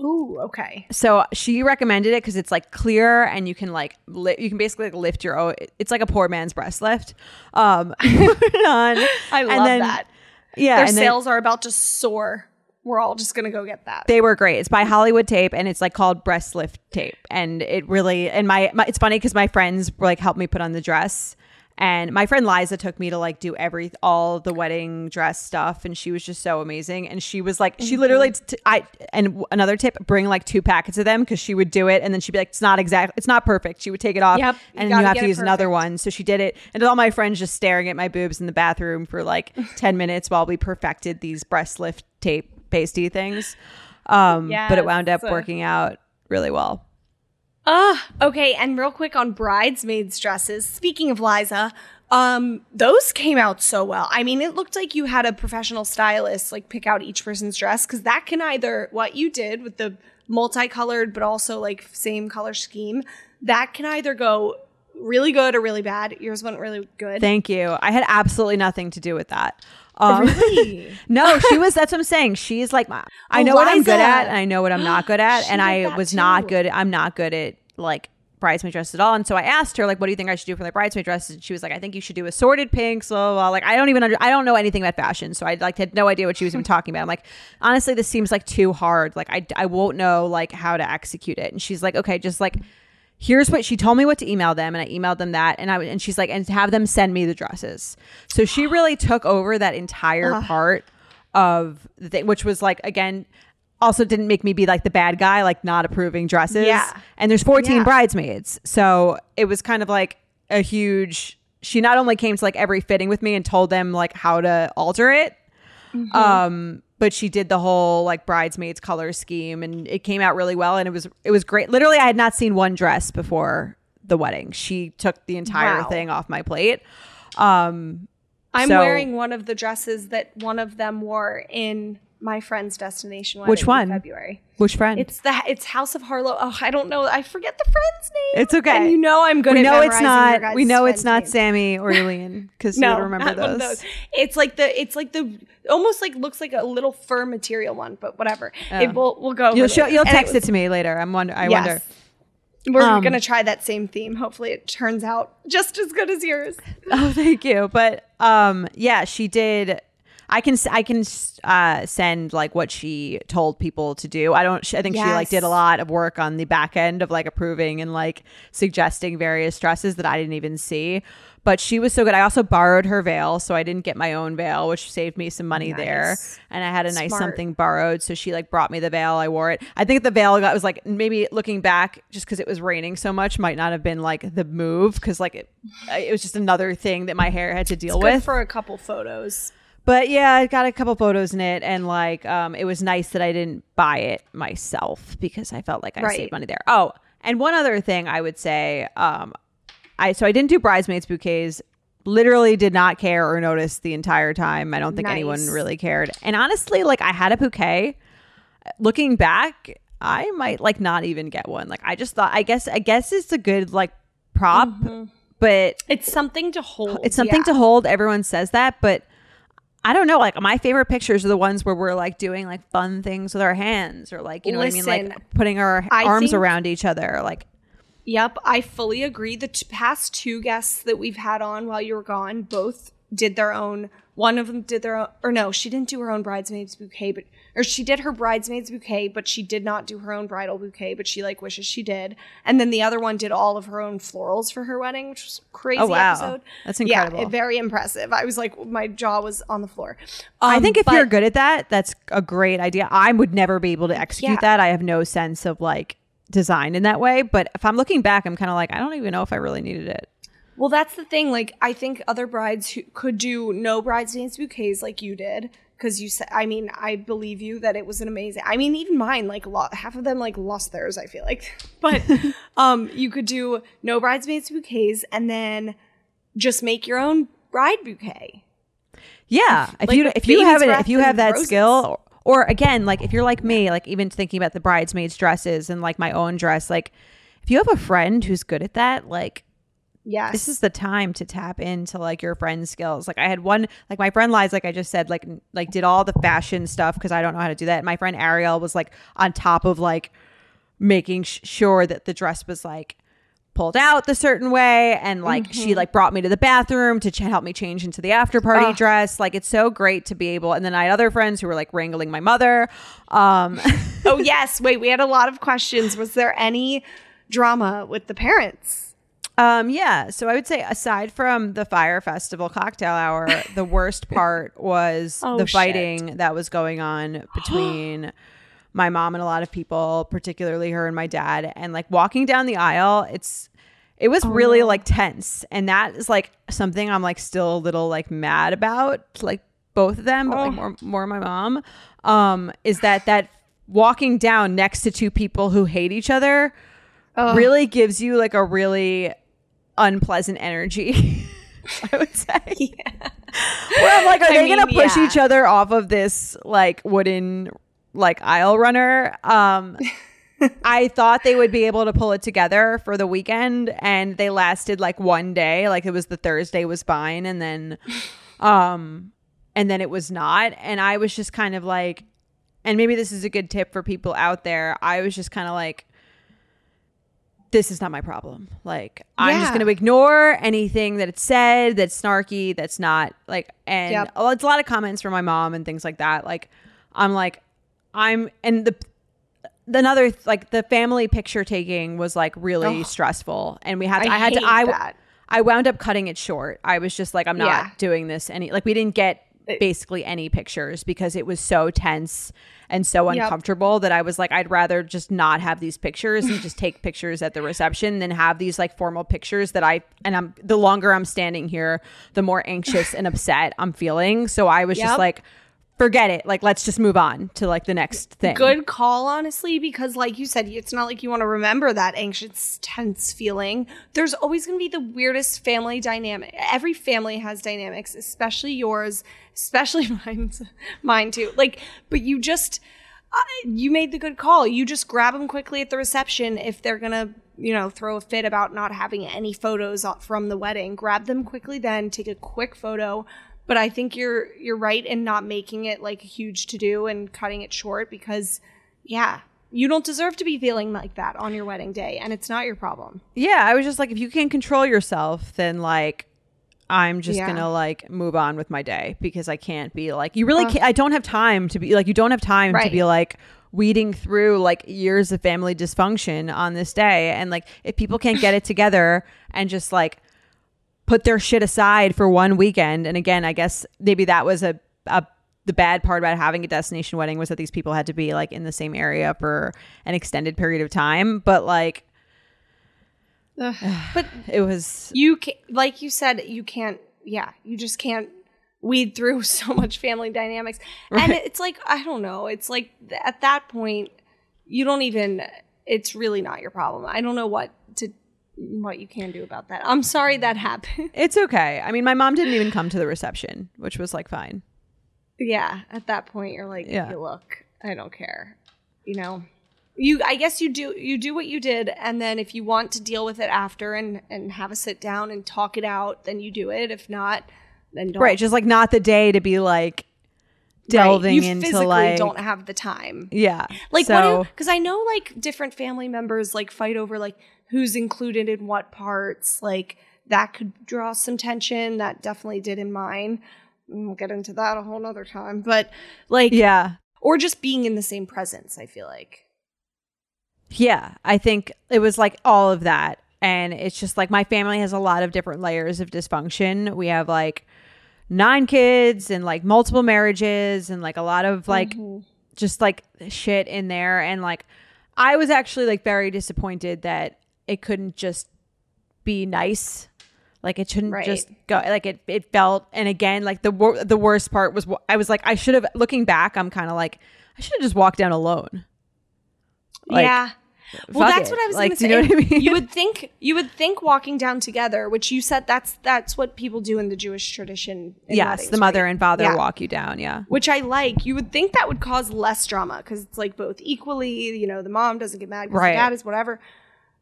Ooh, okay.
So she recommended it because it's like clear and you can like li- you can basically like lift your own. It's like a poor man's breast lift. Um, you put it on.
I
and
love
then-
that.
Yeah,
Their
and then-
sales are about to soar. We're all just gonna go get that.
They were great. It's by Hollywood Tape, and it's like called breast lift tape. And it really and my, my it's funny because my friends like helped me put on the dress, and my friend Liza took me to like do every all the wedding dress stuff, and she was just so amazing. And she was like, she literally t- I and another tip, bring like two packets of them because she would do it, and then she'd be like, it's not exact, it's not perfect. She would take it off,
Yep, you
and you
gotta
have to use another one. So she did it, and all my friends just staring at my boobs in the bathroom for like ten minutes while we perfected these breast lift tape pasty things. Um, but it wound up
Yes.
working out really well.
Ah, okay. And real quick on bridesmaids' dresses. Speaking of Liza, um, those came out so well. I mean, it looked like you had a professional stylist like pick out each person's dress because that can either what you did with the multicolored but also like same color scheme. That can either go really good or really bad. Yours went really good.
Thank you. I had absolutely nothing to do with that. Um,
really?
no, she was. That's what I'm saying. She's like, my, I
Oh,
know what I'm good at, and I know what I'm not good at, and I was not good. I'm not good at like bridesmaid dresses at all. And so I asked her, like, what do you think I should do for my bridesmaid dresses? And she was like, I think you should do assorted pinks. Blah, blah, blah. Like, I don't even under, I don't know anything about fashion, so I like had no idea what she was even talking about. I'm like, honestly, this seems like too hard. Like, I I won't know like how to execute it. And she's like, okay, just like. Here's what she told me what to email them, and I emailed them that, and I and she's like, and have them send me the dresses. So she really took over that entire part of the thing, which was like again, also didn't make me be like the bad guy, like not approving dresses.
Yeah.
And there's 14
Yeah.
bridesmaids. So it was kind of like a huge she not only came to like every fitting with me and told them like how to alter it.
Mm-hmm.
Um, but she did the whole like bridesmaids color scheme and it came out really well and it was it was great. Literally I had not seen one dress before the wedding. She took the entire
Wow.
thing off my plate. Um
I'm
So-
wearing one of the dresses that one of them wore in my friend's destination wedding
Which
in
one?
February.
which friend?
It's the it's House of Harlow. Oh, I don't know. I forget the friend's name.
It's okay.
And you know I'm good
we know it's not we know it's not
names.
Sammy or Julian because
No,
you would remember those.
of It's like the it's like the almost like looks like a little fur material one, but whatever. It will we'll go.
You'll show you'll
And
text it,
was-
to me later. I'm wonder I
yes.
wonder.
We're
Um,
gonna try that same theme. Hopefully, it turns out just as good as yours.
Oh, thank you. But um yeah, she did I can I can uh, send like what she told people to do. I don't. She, I think she like did a lot of work on the back end of like approving and like suggesting various dresses that I didn't even see. But she was so good. I also borrowed her veil, so I didn't get my own veil, which saved me some money there. And I had a nice
Smart.
something borrowed, so she like brought me the veil. I wore it. I think the veil got was like maybe looking back, just because it was raining so much, might not have been like the move because like it, it was just another thing that my hair had to deal
Good
with.
for a couple photos.
But yeah, I got a couple photos in it, and like, um, it was nice that I didn't buy it myself because I felt like I
Right.
saved money there. Oh, and one other thing I would say, um, I so I didn't do bridesmaids bouquets. Literally did not care or notice the entire time. I don't think anyone really cared. And honestly, like I had a bouquet. Looking back, I might like not even get one. Like I just thought, I guess, I guess it's a good like prop, but
It's something to hold.
it's something
yeah.
to hold. Everyone says that, but I don't know. Like my favorite pictures are the ones where we're like doing like fun things with our hands, or like you know what I mean, like putting our
I
arms
think-
around each other. Like
Yep, I fully agree. The t- past two guests that we've had on while you were gone both did their own. One of them did their own, or no, she didn't do her own bridesmaids bouquet, but or she did her bridesmaids bouquet, but she did not do her own bridal bouquet, but she like wishes she did. And then the other one did all of her own florals for her wedding, which was crazy
Oh, wow.
episode.
That's incredible.
Yeah, very impressive. I was like, my jaw was on the floor.
I
Um,
think if
but-
you're good at that, that's a great idea. I would never be able to execute
Yeah.
that. I have no sense of like design in that way. But if I'm looking back, I'm kind of like, I don't even know if I really needed it.
Well, that's the thing. Like, I think other brides who could do no bridesmaids bouquets like you did, because you said. I mean, I believe you that it was an amazing. I mean, even mine, like, lo- half of them like lost theirs. I feel like, but um, you could do no bridesmaids bouquets and then just make your own bride bouquet.
Yeah, if
like
you if you have it, if you have that
roses.
skill, or, or again, like if you're like me, like even thinking about the bridesmaids dresses and like my own dress, like if you have a friend who's good at that, like
Yes,
this is the time to tap into like your friend's skills. Like I had one, like my friend Lies, like I just said, like like did all the fashion stuff because I don't know how to do that. And My friend Ariel was like on top of like making sh- sure that the dress was like pulled out the certain way and like she like brought me to the bathroom to ch- help me change into the after party
Ugh.
dress like it's so great to be able and then i had other friends who were like wrangling my mother um
oh yes. Wait, we had a lot of questions. Was there any drama with the parents?
Um, yeah. So I would say aside from the Fyre Festival cocktail hour, the worst part was
Oh,
the
shit.
fighting that was going on between my mom and a lot of people, particularly her and my dad. And like walking down the aisle, it's it was really like tense. And that is like something I'm like still a little like mad about, like both of them, but like more more my mom. Um, is that that walking down next to two people who hate each other really gives you like a really unpleasant energy. I would say. Where I'm like, are
I
they gonna push
yeah.
each other off of this like wooden like aisle runner? Um I thought they would be able to pull it together for the weekend and they lasted like one day. Like it was the Thursday was fine and then um and then it was not. And I was just kind of like and maybe this is a good tip for people out there. I was just kind of like this is not my problem. Like I'm just going to ignore anything that it said that's snarky, that's not like and
Yep.
oh, it's a lot of comments from my mom and things like that. Like I'm like I'm and the another like the family picture taking was like really stressful and we had to,
I
I, had to I
that.
I wound up cutting it short. I was just like I'm not
Yeah.
doing this any like we didn't get basically any pictures because it was so tense and so
Yep.
uncomfortable that I was like I'd rather just not have these pictures and just take pictures at the reception than have these like formal pictures that I and I'm the longer I'm standing here the more anxious and upset I'm feeling. So I was just like forget it. Like let's just move on to like the next thing.
Good call, honestly, because like you said, it's not like you want to remember that anxious, tense feeling. There's always going to be the weirdest family dynamic. Every family has dynamics, especially yours, especially mine, mine too. Like, but you just, uh, you made the good call. You just grab them quickly at the reception if they're gonna, you know, throw a fit about not having any photos from the wedding. Grab them quickly, then take a quick photo. But I think you're you're right in not making it like a huge to do and cutting it short because, yeah, you don't deserve to be feeling like that on your wedding day, and it's not your problem.
Yeah, I was just like, if you can't control yourself, then like, I'm just
Yeah.
gonna like move on with my day because I can't be like, you really uh, can't. I don't have time to be like, you don't have time to be like weeding through like years of family dysfunction on this day. And like, if people can't get it together and just like put their shit aside for one weekend, and again, I guess maybe that was a a the bad part about having a destination wedding was that these people had to be like in the same area for an extended period of time. But like,
But
it was
you can, like you said, you can't. Yeah, you just can't weed through so much family dynamics, and it's like I don't know. It's like at that point, you don't even. It's really not your problem. I don't know what to what you can do about that. I'm sorry that happened.
It's okay. I mean, my mom didn't even come to the reception, which was like fine.
yeah, at that point, you're like,
Yeah.
"Hey, look, I don't care. You know, you. I guess you do. You do what you did, and then if you want to deal with it after and and have a sit down and talk it out, then you do it. If not, then don't.
Right. Just like not the day to be like delving
right. you
into
physically
like
don't have the time.
yeah.
Like
so,
what? Because I know like different family members like fight over like who's included in what parts. Like that could draw some tension. That definitely did in mine. We'll get into that a whole nother time. But like,
Yeah.
or just being in the same presence, I feel like.
Yeah, I think it was like all of that. And it's just like my family has a lot of different layers of dysfunction. We have like nine kids and like multiple marriages and like a lot of like mm-hmm. just like shit in there. And like I was actually like very disappointed that it couldn't just be nice. Like it shouldn't
Right.
just go like it it felt and again like the wor- the worst part was I was like I should have looking back I'm kind of like I should have just walked down alone. Like,
yeah. Well, that's
it.
what I was
Like,
going to say.
you know what I mean?
You would think you would think walking down together, which you said that's that's what people do in the Jewish tradition.
yes,
weddings,
the mother
right?
and father
Yeah.
walk you down. Yeah.
which I like. You would think that would cause less drama because it's like both equally. You know, the mom doesn't get mad because
Right.
the dad is whatever.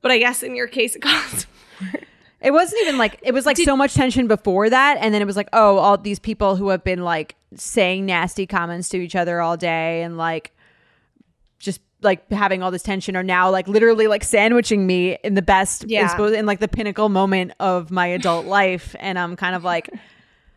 But I guess in your case, it caused.
It wasn't even like it was like so much tension before that, and then it was like, oh, all these people who have been like saying nasty comments to each other all day and like just like having all this tension are now like literally like sandwiching me in the best
Yeah.
in, in like the pinnacle moment of my adult life, and I'm kind of like.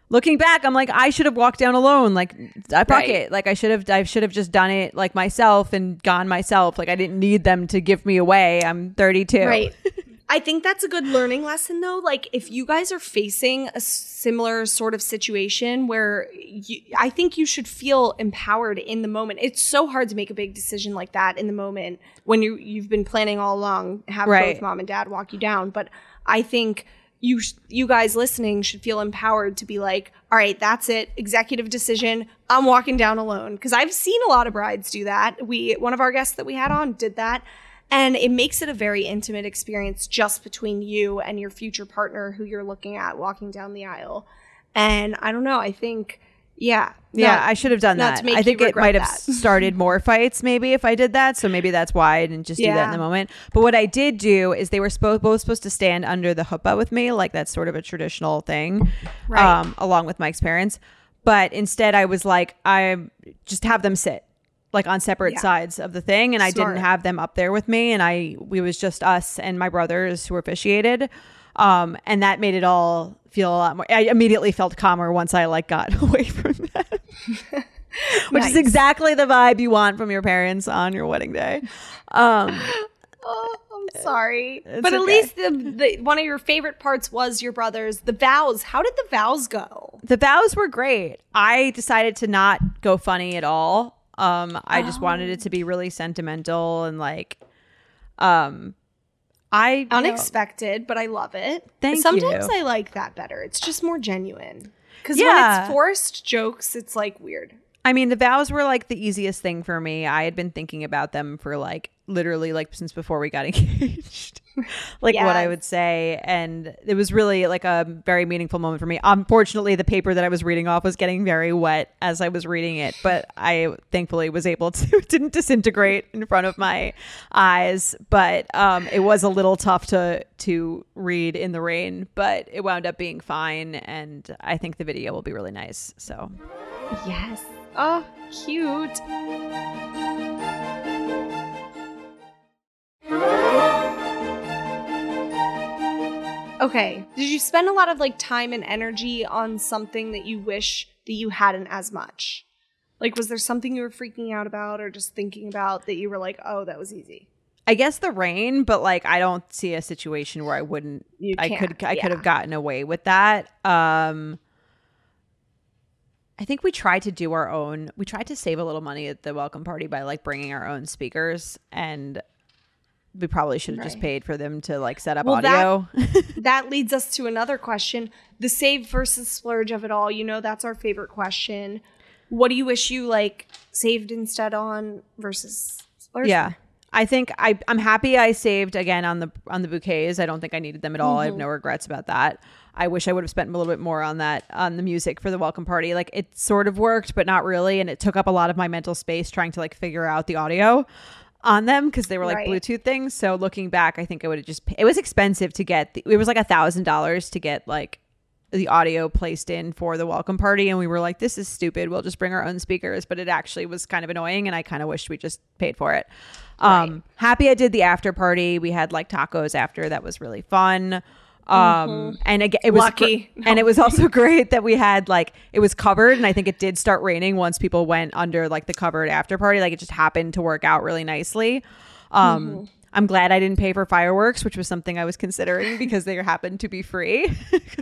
Looking back, I'm like I should have walked down alone. Like I fuck
Right.
it. Like I should have I should have just done it like myself and gone myself. Like I didn't need them to give me away. I'm 32.
Right. I think that's a good learning lesson though. Like if you guys are facing a similar sort of situation where you, I think you should feel empowered in the moment. It's so hard to make a big decision like that in the moment when you you've been planning all along have
Right.
both mom and dad walk you down, but I think you you guys listening should feel empowered to be like, "All right, that's it. Executive decision. I'm walking down alone." Cuz I've seen a lot of brides do that. We one of our guests that we had on did that. And it makes it a very intimate experience just between you and your future partner who you're looking at walking down the aisle. And I don't know, I think, yeah.
Yeah,
not-
I should have done that. I think it might have
that.
started more fights maybe if I did that. So maybe that's why I didn't just do that in the moment. But what I did do is they were spo- both supposed to stand under the huppah with me, like that's sort of a traditional thing,
Right.
um, along with Mike's parents. But instead, I was like, I just have them sit like on separate
Yeah.
sides of the thing, and I didn't have them up there with me, and I we was just us and my brothers who officiated. Um, and that made it all feel a lot more. I immediately felt calmer once I like got away from that which is exactly the vibe you want from your parents on your wedding day. Um,
Oh, I'm sorry. But at
okay.
least the, the one of your favorite parts was your brothers, the vows. How did the vows go?
the vows were great. I decided to not go funny at all. Um, I just wanted it to be really sentimental and like, um, I you know,
Unexpected, but I love it.
Thank
Sometimes
you.
I like that better. It's just more genuine. Because
Yeah.
when it's forced jokes, it's like weird.
I mean, the vows were like the easiest thing for me. I had been thinking about them for like literally like since before we got engaged. like what I would say and it was really like a very meaningful moment for me. Unfortunately, the paper that I was reading off was getting very wet as I was reading it, but I thankfully was able to didn't disintegrate in front of my eyes, but um it was a little tough to to read in the rain, but it wound up being fine and I think the video will be really nice. So,
Yes. Oh, cute. Okay. Did you spend a lot of like time and energy on something that you wish that you hadn't as much? Like was there something you were freaking out about or just thinking about that you were like, "Oh, that was easy."
I guess the rain, but like I don't see a situation where I wouldn't.
You
I could.
can't,
I could have gotten away with that. Um, I think we tried to do our own. We tried to save a little money at the welcome party by like bringing our own speakers, and we probably should have just paid for them to like set up
Well, that-
audio.
that leads us to another question the save versus splurge of it all you know that's our favorite question what do you wish you like saved instead on versus splurge
yeah. I think I I'm happy I saved again on the on the bouquets. I don't think I needed them at all. I have mm-hmm. no regrets about that. I wish I would have spent a little bit more on that on the music for the welcome party. Like it sort of worked, but not really, and it took up a lot of my mental space trying to like figure out the audio on them because they were like
Right.
Bluetooth things. So looking back, I think I would have just it was expensive to get. The, it was like a thousand dollars to get like the audio placed in for the welcome party. And we were like this is stupid. We'll just bring our own speakers. But it actually was kind of annoying and i kind of wished we just paid for it. Um happy i did the after party. We had like tacos after. That was really fun Um, and again, it was
Lucky.
gr- and it was also great that we had like it was covered, and I think it did start raining once people went under like the covered after party. Like it just happened to work out really nicely. Um, I'm glad I didn't pay for fireworks, which was something I was considering because they happened to be free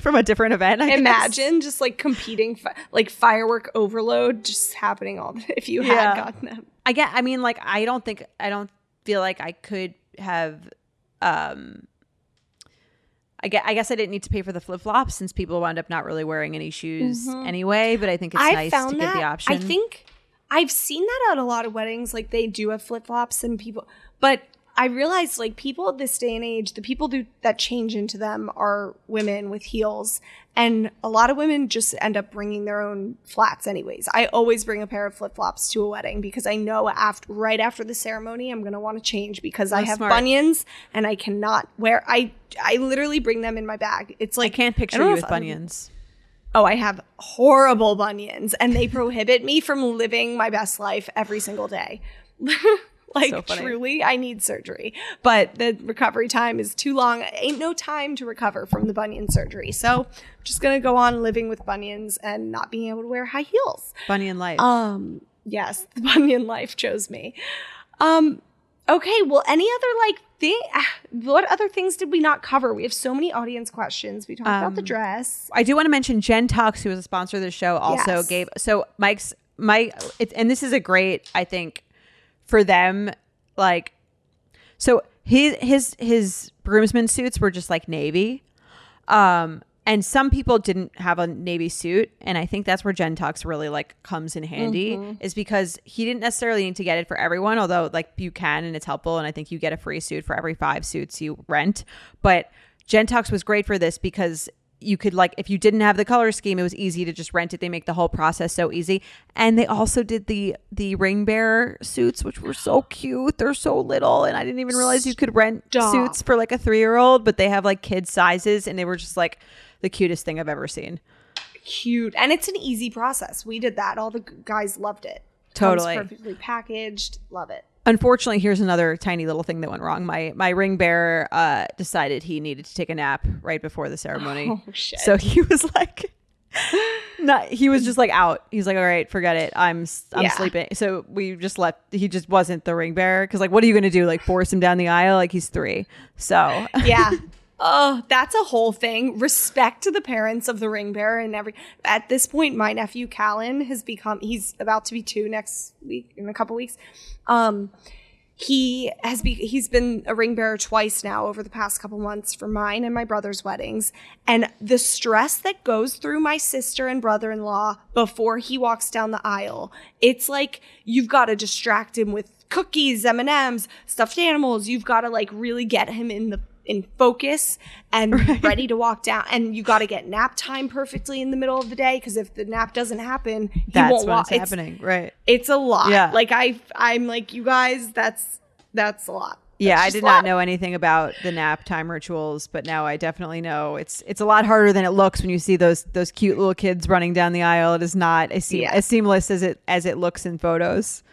from a different event. I guess.
Imagine just like competing, fi- like firework overload just happening all the, if you
Yeah.
had gotten them.
I get. I mean, like, I don't think. I don't feel like I could have. Um, I guess I didn't need to pay for the flip flops since people wound up not really wearing any shoes mm-hmm. anyway. But I think it's
I
nice to get the option.
I think I've seen that at a lot of weddings. Like they do have flip flops and people, but I realized like people at this day and age, the people do that change into them are women with heels, and a lot of women just end up bringing their own flats. Anyways, I always bring a pair of flip flops to a wedding because I know after right after the ceremony, I'm gonna want to change because I
Oh,
have
smart.
bunions and I cannot wear. I I literally bring them in my bag. It's like I
can't picture
don't
you with
other-
bunions.
Oh, I have horrible bunions and they prohibit me from living my best life every single day. like
So
truly, I need surgery. But the recovery time is too long. Ain't no time to recover from the bunion surgery. So I'm just gonna go on living with bunions and not being able to wear high heels.
Bunion life.
Um, yes, the bunion life chose me. Um, okay, well, any other like thing? What other things did we not cover? We have so many audience questions. We talked about the
Um,
dress.
I do want to mention Jen Tux, who was a sponsor of the show, also
Yes.
gave. So Mike's Mike, it, and this is a great, I think, for them. Like, so his his his groomsmen suits were just like navy, um, and some people didn't have a navy suit, and I think that's where Jen Tux really like comes in handy, is because he didn't necessarily need to get it for everyone, although like you can and it's helpful, and I think you get a free suit for every five suits you rent, but Jen Tux was great for this because you could like if you didn't have the color scheme it was easy to just rent it. They make the whole process so easy. And they also did the the ring bearer suits which were so cute. They're so little and i didn't even realize you could rent
Stop.
suits for like a three-year-old but they have like kid sizes and they were just like the cutest thing i've ever seen.
Cute. And it's an easy process. We did that. All the guys loved it.
Totally.
perfectly packaged. Love it
unfortunately here's another tiny little thing that went wrong. My my ring bearer uh decided he needed to take a nap right before the ceremony.
Oh, shit.
so he was like not he was just like out. He's like all right forget it. I'm i'm
Yeah.
sleeping. So we just left he just wasn't the ring bearer. Because like what are you gonna do like force him down the aisle? Like he's three. So
yeah oh that's a whole thing. Respect to the parents of the ring bearer and every at this point my nephew callan has become he's about to be two next week in a couple weeks. Um he has be he's been a ring bearer twice now over the past couple months for mine and my brother's weddings. And the stress that goes through my sister and brother-in-law before he walks down the aisle it's like you've got to distract him with cookies m&ms stuffed animals. You've got to like really get him in the in focus and ready to walk down. And you got to get nap time perfectly in the middle of the day because if the nap doesn't happen he
that's
won't
what's
walk it's,
happening right.
it's a lot.
Yeah.
like i i'm like you guys that's that's a lot.
Yeah i did not know anything about the nap time rituals but now i definitely know. It's it's a lot harder than it looks when you see those those cute little kids running down the aisle. It is not as, seam-
Yeah.
as seamless as it as it looks in photos.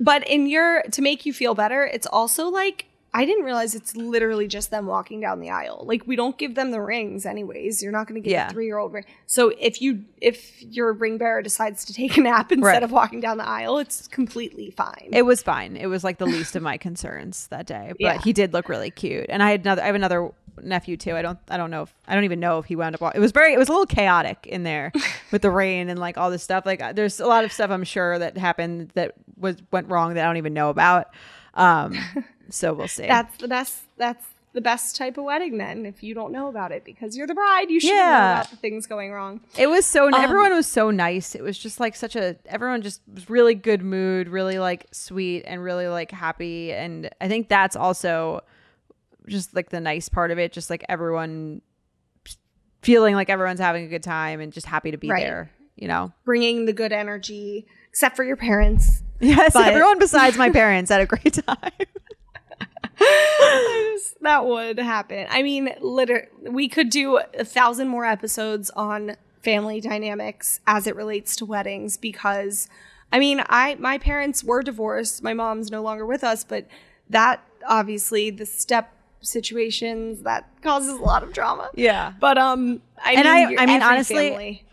But in your to make you feel better, it's also like I didn't realize it's literally just them walking down the aisle. Like we don't give them the rings anyways. You're not going to give
Yeah.
a three year old ring. So if you if your ring bearer decides to take a nap instead
Right.
of walking down the aisle, it's completely fine.
It was fine. It was like the least of my concerns that day. But
Yeah.
he did look really cute. And I had another I have another nephew too. I don't I don't know if I don't even know if he wound up wa- it was very it was a little chaotic in there with the rain and like all this stuff. Like uh, there's a lot of stuff I'm sure that happened that was went wrong that I don't even know about. Um so we'll see.
that's the best. That's the best type of wedding then. If you don't know about it because you're the bride, you should know about the things going wrong.
It was so
Um,
everyone was so nice. It was just like such a everyone just was really good mood, really like sweet and really like happy and I think that's also just like the nice part of it, just like everyone feeling like everyone's having a good time and just happy to be
Right.
there, you know.
Bringing the good energy, except for your parents.
Yes,
But-
everyone besides my parents had a great time.
that would happen. I mean, literally, we could do a thousand more episodes on family dynamics as it relates to weddings because I mean, I my parents were divorced. My mom's no longer with us, but that obviously the step situations that causes a lot of drama.
Yeah.
But um, I
And
mean,
I- I mean, honestly,
family.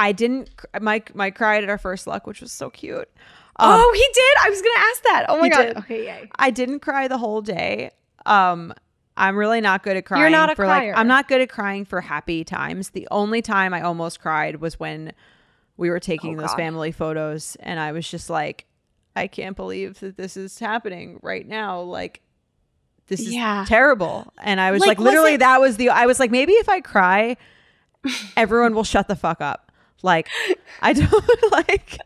I didn't. Mike Mike cried at our first luck, which was so cute. Um,
oh, he did. I was gonna ask that. Oh my god.
did.
Okay, yay.
I didn't cry the whole day. Um, I'm really not good at crying.
not a
for
crier.
like. I'm not good at crying for happy times. The only time I almost cried was when we were taking
Oh,
those
God.
family photos, and I was just like, I can't believe that this is happening right now. Like, this is
Yeah.
terrible. And I was
Like,
like, literally,
it-
that was the. I was like, maybe if I cry, everyone will shut the fuck up. Like, I don't like.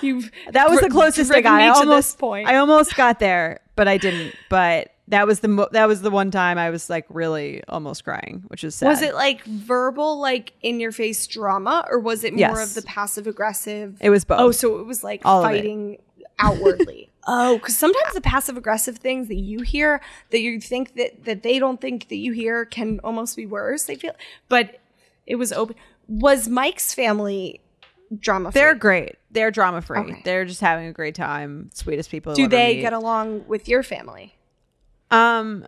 You've
That was the closest I got. I
to this
almost,
point.
I almost got there, but I didn't. But that was the mo- that was the one time I was like really almost crying, which is sad.
Was it like verbal, like in your face drama, or was it more
Yes.
of the passive aggressive?
It was both.
Oh, so it was like
All
fighting outwardly. oh, because sometimes the passive aggressive things that you hear that you think that that they don't think that you hear can almost be worse. They feel, but it was open. Was Mike's family drama? Free?
They're great. They're drama free.
Okay.
They're just having a great time. Sweetest people.
Do they
meet.
get along with your family?
Um,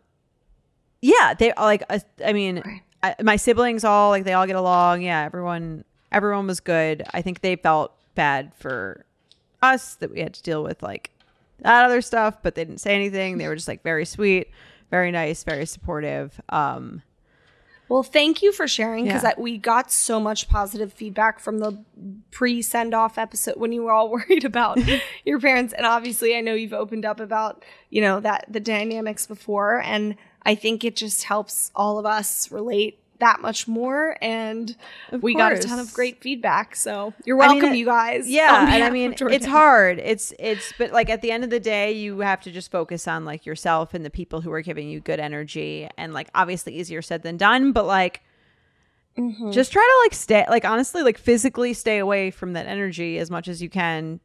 yeah, they like. Uh, I mean,
Right.
I, my siblings all like they all get along. Yeah, everyone everyone was good. I think they felt bad for us that we had to deal with like that other stuff, but they didn't say anything. They were just like very sweet, very nice, very supportive. Um,
Well, thank you for sharing because
Yeah.
we got so much positive feedback from the pre send off episode when you were all worried about your parents. And obviously, I know you've opened up about, you know, that the dynamics before. And I think it just helps all of us relate that much more. And
Of
we got a ton of great feedback. So you're
I mean,
welcome, you guys.
yeah, and I mean it's hard. It's it's but like at the end of the day, you have to just focus on like yourself and the people who are giving you good energy, and like obviously easier said than done, but like.
Mm-hmm.
just try to like stay like honestly like physically stay away from that energy as much as you can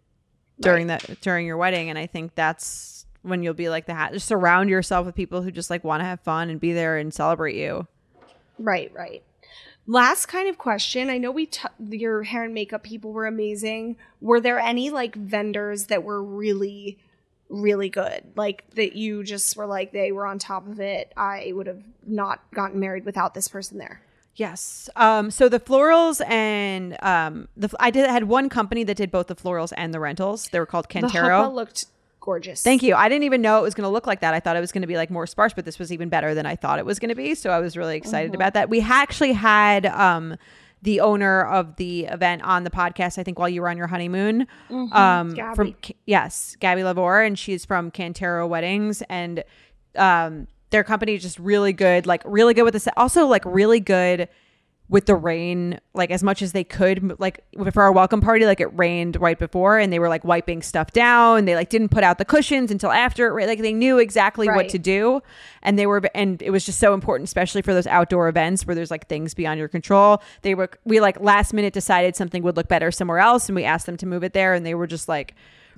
during that during your wedding and i think that's when you'll be like the hat just surround yourself with people who just like want to have fun and be there and celebrate you
Right, right. Last kind of question. I know we t- your hair and makeup people were amazing. Were there any like vendors that were really really good? Like that you just were like they were on top of it. I would have not gotten married without this person there.
yes um so the florals and um the i did had one company that did both the florals and the rentals they were called
The
cantero
huppah looked gorgeous.
Thank you. I didn't even know it was going to look like that. I thought it was going to be like more sparse, but this was even better than I thought it was going to be. So I was really excited about that. We actually had um, the owner of the event on the podcast. I think while you were on your honeymoon, um,
Gabby.
from yes, Gabby Lavore, and she's from Cantero Weddings, and um, their company is just really good. Like really good with the also like really good with the rain like as much as they could like for our welcome party like it rained right before and they were like wiping stuff down. They like didn't put out the cushions until after like they knew exactly what to do. And they were and it was just so important especially for those outdoor events where there's like things beyond your control. They were we like last minute decided something would look better somewhere else and we asked them to move it there and they were just like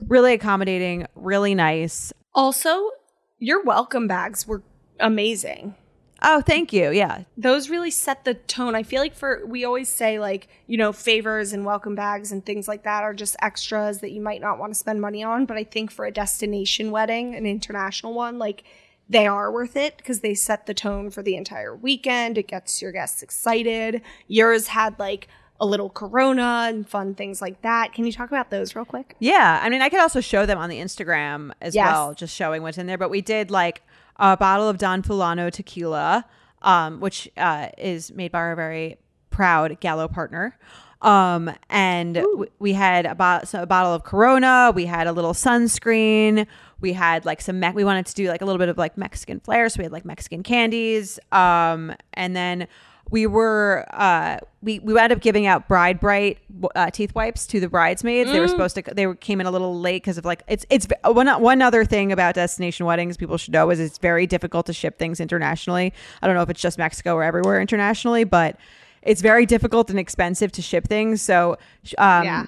really accommodating really nice.
Also, your welcome bags were amazing.
Oh thank you yeah
those really set the tone. I feel like for we always say like, you know, favors and welcome bags and things like that are just extras that you might not want to spend money on, but I think for a destination wedding, an international one, like they are worth it because they set the tone for the entire weekend. It gets your guests excited. Yours had like a little corona and fun things like that. Can you talk about those real quick?
Yeah, I mean, I could also show them on the Instagram as
Yes.
well, just showing what's in there. But we did like a bottle of Don Fulano tequila, um, which uh, is made by our very proud Gallo partner. Um, and w- we had a, bo- so a bottle of Corona. We had a little sunscreen. We had like some. Me- we wanted to do like a little bit of like Mexican flair, so we had like Mexican candies. Um, and then we were uh we we wound up giving out bride bright uh, teeth wipes to the bridesmaids. They were supposed to they were, came in a little late because of like it's it's one one other thing about destination weddings people should know is it's very difficult to ship things internationally. I don't know if it's just mexico or everywhere internationally but it's very difficult and expensive to ship things. So um
Yeah.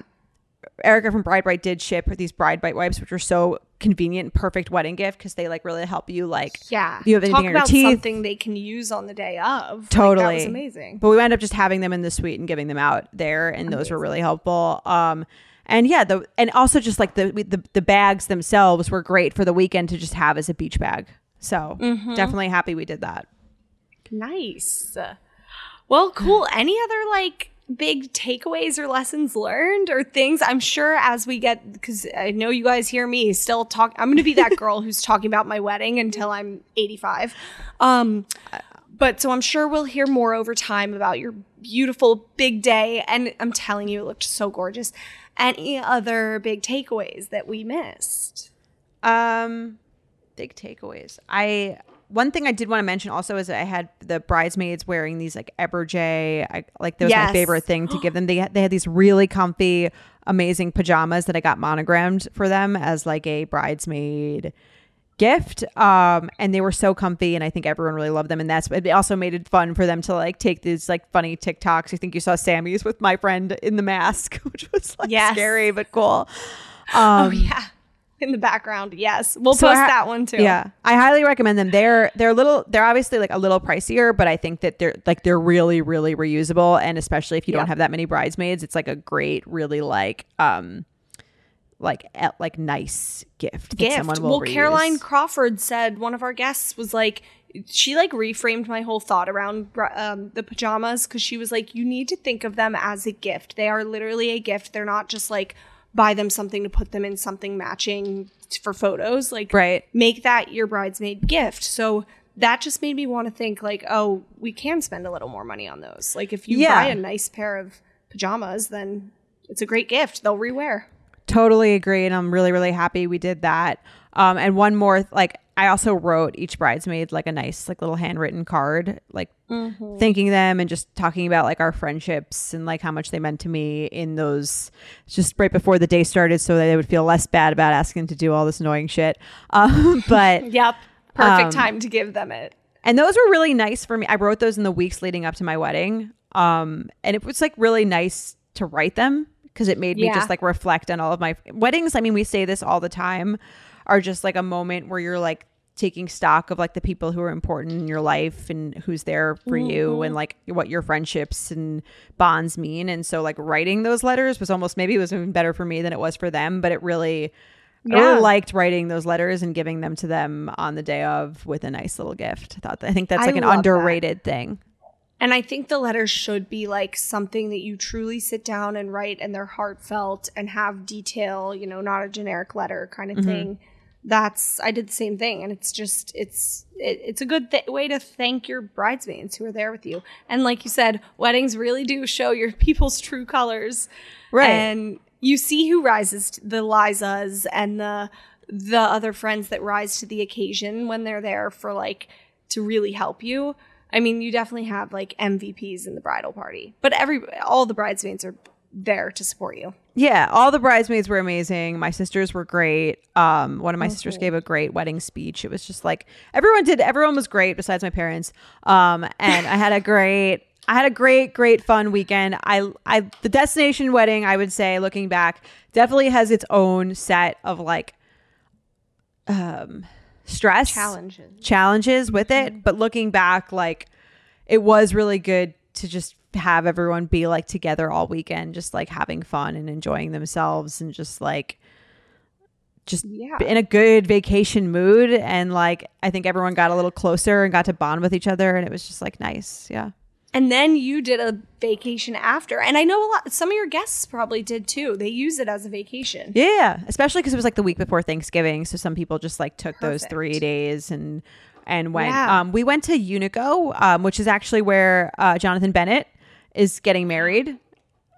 Erica from Bride Bright did ship these Bride Bright wipes, which are so convenient, and perfect wedding gift because they like really help you like
Yeah.
if you have anything
Talk about
teeth.
something they can use on the day of. Like,
Totally.
that was amazing.
But we wound up just having them in the suite and giving them out there, and those were really helpful. Um, and yeah, the and also just like the the the bags themselves were great for the weekend to just have as a beach bag. So
Mm-hmm.
definitely happy we did that.
Nice. Well, cool. Any other like big takeaways or lessons learned or things? I'm sure as we get, because I know you guys hear me still talk. I'm to be that girl who's talking about my wedding until I'm 85. Um, but so I'm sure we'll hear more over time about your beautiful big day. And I'm telling you, it looked so gorgeous. Any other big takeaways that we missed?
Um, big takeaways. I one thing I did want to mention also is that I had the bridesmaids wearing these like Eberjey. I like that was my favorite thing to give them. They had, they had these really comfy, amazing pajamas that I got monogrammed for them as like a bridesmaid gift. Um, and they were so comfy, and I think everyone really loved them. And that's it. Also made it fun for them to like take these like funny TikToks. I think you saw Sammy's with my friend in the mask, which was like
Yes.
scary but cool.
oh,
Um,
yeah. In the background. Yes. We'll
So
post
ha-
that one too.
Yeah, I highly recommend them. They're they're a little they're obviously like a little pricier, but I think that they're like they're really really reusable, and especially if you
Yeah.
don't have that many bridesmaids, it's like a great really like um like like nice gift. that
gift.
someone will
well,
reuse.
Caroline Crawford said one of our guests was like, she like reframed my whole thought around um, the pajamas because she was like, you need to think of them as a gift. They are literally a gift. They're not just like buy them something to put them in something matching for photos. Like,
Right.
make that your bridesmaid gift. So. That just made me want to think like, oh, we can spend a little more money on those. Like if you
Yeah.
buy a nice pair of pajamas, then it's a great gift. They'll rewear.
Totally agree, and I'm really really happy we did that. Um, and one more, like I also wrote each bridesmaid like a nice like little handwritten card, like thanking them and just talking about like our friendships and like how much they meant to me in those just right before the day started, so that they would feel less bad about asking to do all this annoying shit. Um, but
Yep. Perfect
Um,
time to give them it.
and those were really nice for me. I wrote those in the weeks leading up to my wedding. Um, and it was like really nice to write them because it made me
Yeah.
just like reflect on all of my weddings. I mean, we say this all the time, are just like a moment where you're like taking stock of like the people who are important in your life and who's there for you mm-hmm. and like what your friendships and bonds mean. And so like writing those letters was almost maybe it was even better for me than it was for them, but it really I
Yeah.
really liked writing those letters and giving them to them on the day of with a nice little gift. I thought I think that's
I
like an
love that.
underrated thing.
And I think the letters should be like something that you truly sit down and write and they're heartfelt and have detail, you know, not a generic letter kind of mm-hmm. thing. That's I did the same thing and it's just it's it, it's a good th- way to thank your bridesmaids who are there with you. And like you said, weddings really do show your people's true colors.
Right.
And you see who rises to the Lizas and the the other friends that rise to the occasion when they're there for like to really help you. I mean, you definitely have like MVPs in the bridal party, but every all the bridesmaids are there to support you.
Yeah, all the bridesmaids were amazing. My sisters were great. Um, one of my sisters gave a great wedding speech. It was just like everyone did. Everyone was great besides my parents. Um, and I had a great, I had a great, great fun weekend. I, I, the destination wedding, I would say, looking back, definitely has its own set of like, um, stress
Challenges.
challenges with it but looking back like it was really good to just have everyone be like together all weekend just like having fun and enjoying themselves and just like just
Yeah.
in a good vacation mood and like i think everyone got a little closer and got to bond with each other and it was just like nice yeah
And then you did a vacation after. And I know a lot some of your guests probably did too. They use it as a vacation.
Yeah, especially because it was like the week before Thanksgiving, so some people just like took those three days and and went.
Yeah.
Um, we went to Unico, um, which is actually where uh, Jonathan Bennett is getting married.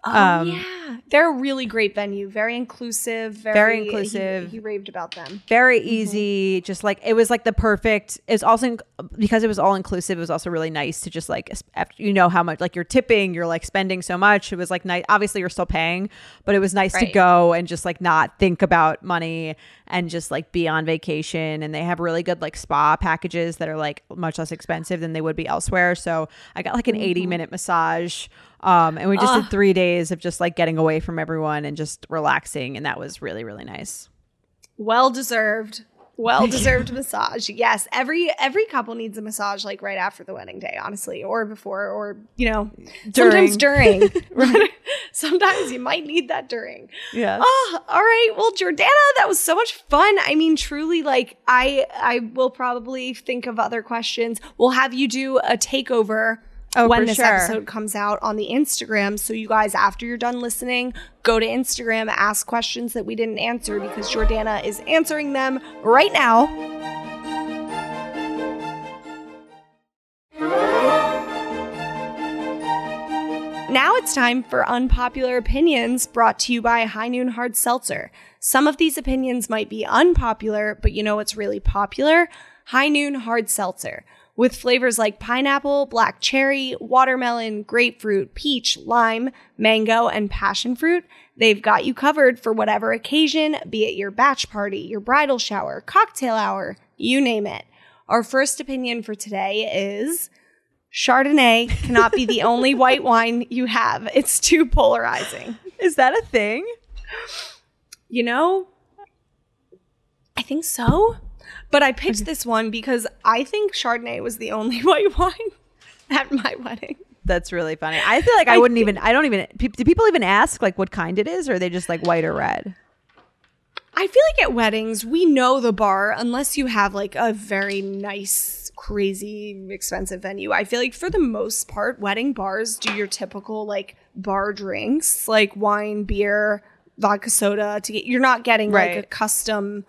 Oh
Um,
yeah. They're a really great venue. Very inclusive. Very,
Very inclusive.
He, raved about them.
Very
Mm-hmm.
easy, just like it was like the perfect. It's also because it was all inclusive. It was also really nice to just like after you know how much like you're tipping, you're like spending so much. It was like nice. Obviously, you're still paying, but it was nice to go and just like not think about money and just like be on vacation. And they have really good like spa packages that are like much less expensive than they would be elsewhere. So I got like an 80 minute massage. Um, and we just did three days of just like getting away from everyone and just relaxing. And that was really, really nice.
Well deserved. Well deserved massage. Yes, every every couple needs a massage like right after the wedding day, honestly, or before, or you know, sometimes during. Sometimes you might need that during.
Yeah.
Oh, all right. Well, Jordana, that was so much fun. I mean, truly, like I I will probably think of other questions. We'll have you do a takeover
Oh,
when this
sure.
episode comes out on the Instagram. So you guys, after you're done listening, go to Instagram, ask questions that we didn't answer because Jordana is answering them right now. Now it's time for unpopular opinions brought to you by High Noon Hard Seltzer. Some of these opinions might be unpopular, but you know what's really popular? High Noon Hard Seltzer. With flavors like pineapple, black cherry, watermelon, grapefruit, peach, lime, mango, and passion fruit, they've got you covered for whatever occasion, be it your batch party, your bridal shower, cocktail hour, you name it. Our first opinion for today is Chardonnay cannot be the only white wine you have. It's too polarizing.
Is that a thing?
You know, I think so. But I picked this one because I think Chardonnay was the only white wine at my wedding.
That's really funny. I feel like I,
I
wouldn't even. I don't even. pe- Do people even ask like what kind it is, or are they just like white or red?
I feel like at weddings, we know the bar unless you have like a very nice, crazy, expensive venue. I feel like for the most part, wedding bars do your typical like bar drinks, like wine, beer, vodka soda. To get, you're not getting like a custom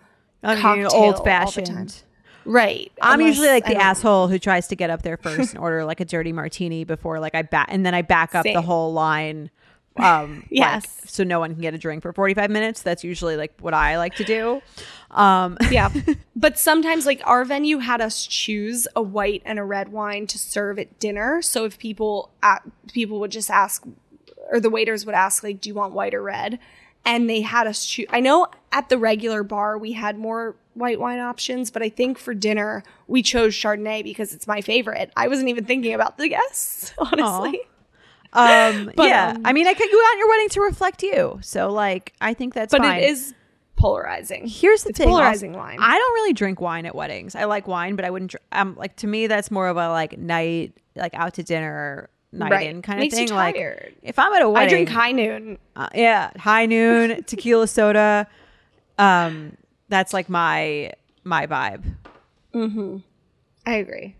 I'm old
all the time.
fashioned.
Right.
I'm
Unless-
usually like the asshole who tries to get up there first and order like a dirty martini before like I back and then I back up the whole line. Um, like,
Yes.
so no one can get a drink for 45 minutes. That's usually like what I like to do. Um,
Yeah. but sometimes like our venue had us choose a white and a red wine to serve at dinner. So if people uh, people would just ask or the waiters would ask like do you want white or red? And they had us choose I know at the regular bar we had more white wine options, but I think for dinner we chose Chardonnay because it's my favorite. I wasn't even thinking about the guests, honestly.
um,
But,
yeah,
um,
I mean, I could go out on your wedding to reflect you. So like, I think that's
But
fine.
it is polarizing.
Here's the
It's
thing.
polarizing
also,
wine.
I don't really drink wine at weddings. I like wine, but I wouldn't. Dr- um, like to me, that's more of a like night, like out to dinner, night
Right.
in kind
Makes
of
you
thing. Like if I'm at a
I
wedding, I
drink high noon.
uh, yeah, high noon tequila soda. Um, that's like my my vibe. Mm-hmm.
I agree.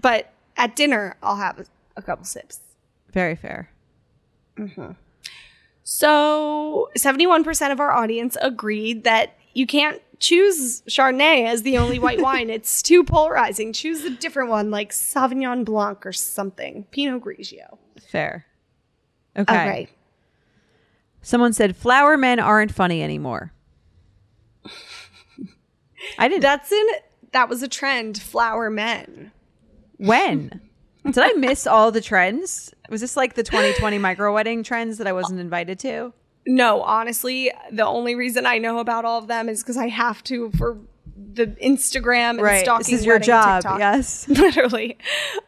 But at dinner I'll have a, a couple sips.
Very fair. Mm-hmm.
So, 71% of our audience agreed that you can't choose Chardonnay as the only white wine. It's too polarizing. Choose a different one like Sauvignon Blanc or something. Pinot Grigio.
Fair. Okay.
Okay.
Someone said flower men aren't funny anymore. I didn't.
That's in that was a trend, flower men.
When? Did I miss all the trends? Was this like the 2020 micro wedding trends that I wasn't invited to?
No, honestly, the only reason I know about all of them is because I have to for the Instagram and stalking
This is your job.
TikTok.
Yes.
literally.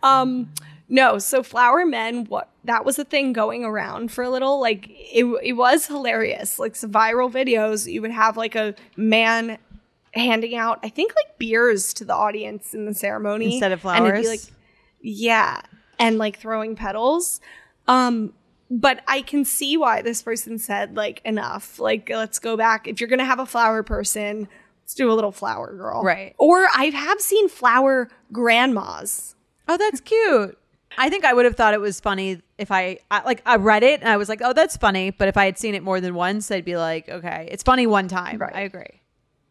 Um, no, so flower men, what that was a thing going around for a little. Like it, it was hilarious. Like some viral videos, you would have like a man handing out, I think like beers to the audience in the ceremony
Instead of
And it'd be
flowers?
like, yeah, and like throwing petals. Um, but I can see why this person said like enough. Like let's go back. If you're gonna have a flower person, let's do a little flower girl,
Right.
Or I have seen flower grandmas.
Oh, that's cute. I think I would have thought it was funny if I, I like I read it and I was like, oh, that's funny. But if I had seen it more than once, I'd be like, okay, it's funny one time.
Right.
I agree.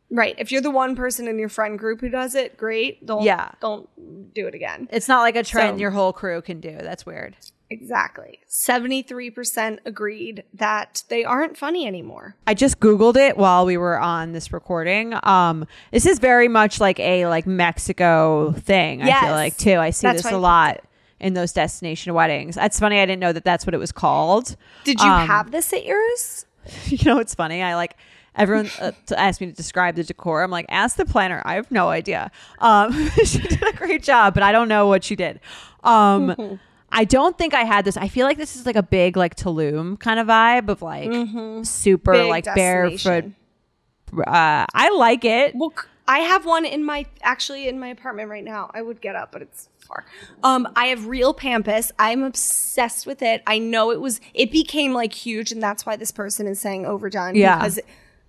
Right. If you're the one person in your friend group who does it, great. Don't
Yeah.
don't do it again.
It's not like a trend
So-
your whole crew can do. That's weird.
Exactly. 73% agreed that they aren't funny anymore.
I just googled it while we were on this recording. Um, this is very much like a like Mexico thing. I feel like too. I see
That's
this a lot in those destination weddings. That's funny. I didn't know that that's what it was called.
Did you
Um,
have this at yours?
you know it's funny i like everyone uh, to ask me to describe the decor i'm like ask the planner i have no idea um she did a great job but i don't know what she did um i don't think i had this i feel like this is like a big like tulum kind of vibe of like super
Big
like barefoot uh i like it
Well, I have one in my actually in my apartment right now. I would get up, but it's far. Um, I have real pampas. I'm obsessed with it. I know it was it became like huge, and that's why this person is saying overdone.
Yeah.
because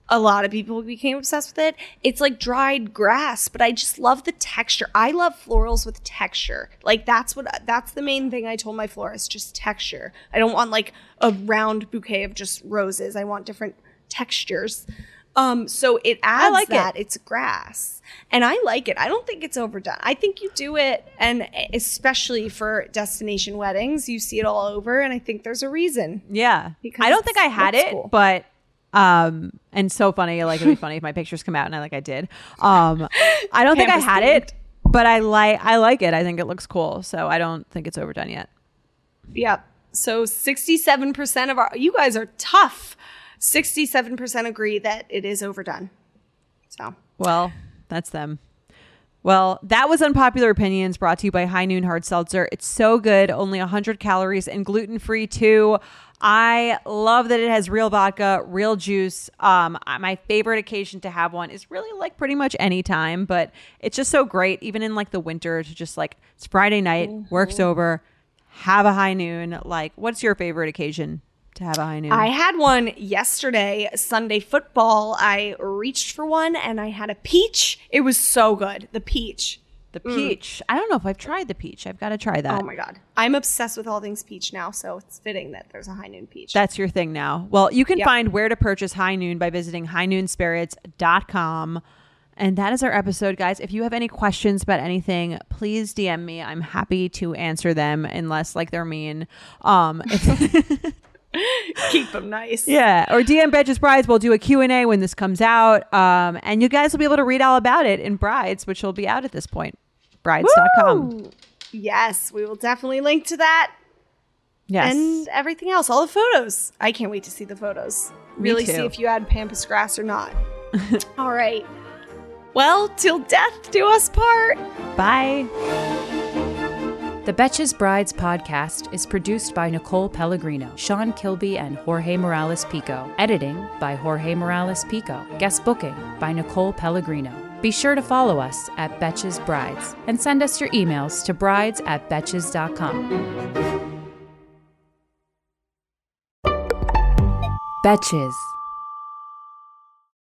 a lot of people became obsessed with it. It's like dried grass, but I just love the texture. I love florals with texture. Like that's what that's the main thing I told my florist, just texture. I don't want like a round bouquet of just roses. I want different textures. Um, so it adds
like it.
it's grass, and I like it. I don't think it's overdone. I think you do it, and especially for destination weddings, you see it all over, and I think there's a reason.
Yeah.
Because
I don't think I had it,
cool.
but um and so funny like it'd be funny if my pictures come out and I like I did. Um I don't think I had it, but I like I like it. I think it looks cool. So I don't think it's overdone yet.
Yep. So 67% of our, you guys are tough. 67% agree that it is overdone. So,
Well, that's them. Well, that was Unpopular Opinions brought to you by High Noon Hard Seltzer. It's so good, only 100 calories and gluten free too. I love that it has real vodka, real juice. Um, my favorite occasion to have one is really like pretty much any time, but it's just so great, even in like the winter, to just like it's Friday night, work's over, have a high noon. Like, what's your favorite occasion to have a high noon?
I had one yesterday, Sunday football. I reached for one and I had a peach. It was so good. The peach.
the peach. I don't know if I've tried the peach. I've got to try that.
Oh my God. I'm obsessed with all things peach now. So it's fitting that there's a high noon peach.
That's your thing now. Well, you can
Yep.
find where to purchase High Noon by visiting highnoonspirits.com. And that is our episode, guys. If you have any questions about anything, please DM me. I'm happy to answer them unless like they're mean. Um if-
Keep them nice.
yeah, or DM Betches Brides. We'll do a Q&A when this comes out. Um and you guys will be able to read all about it in Brides, which will be out at this point. Brides.com.
Woo! Yes, we will definitely link to that
Yes.
and everything else, all the photos. I can't wait to see the photos.
Me
Really
too.
see if you add pampas grass or not. all right. Well, till death do us part.
Bye.
The Betches Brides podcast is produced by Nicole Pellegrino, Sean Kilby, and Jorge Morales Pico. Editing by Jorge Morales Pico. Guest booking by Nicole Pellegrino. Be sure to follow us at Betches Brides and send us your emails to brides at betches.com. Betches.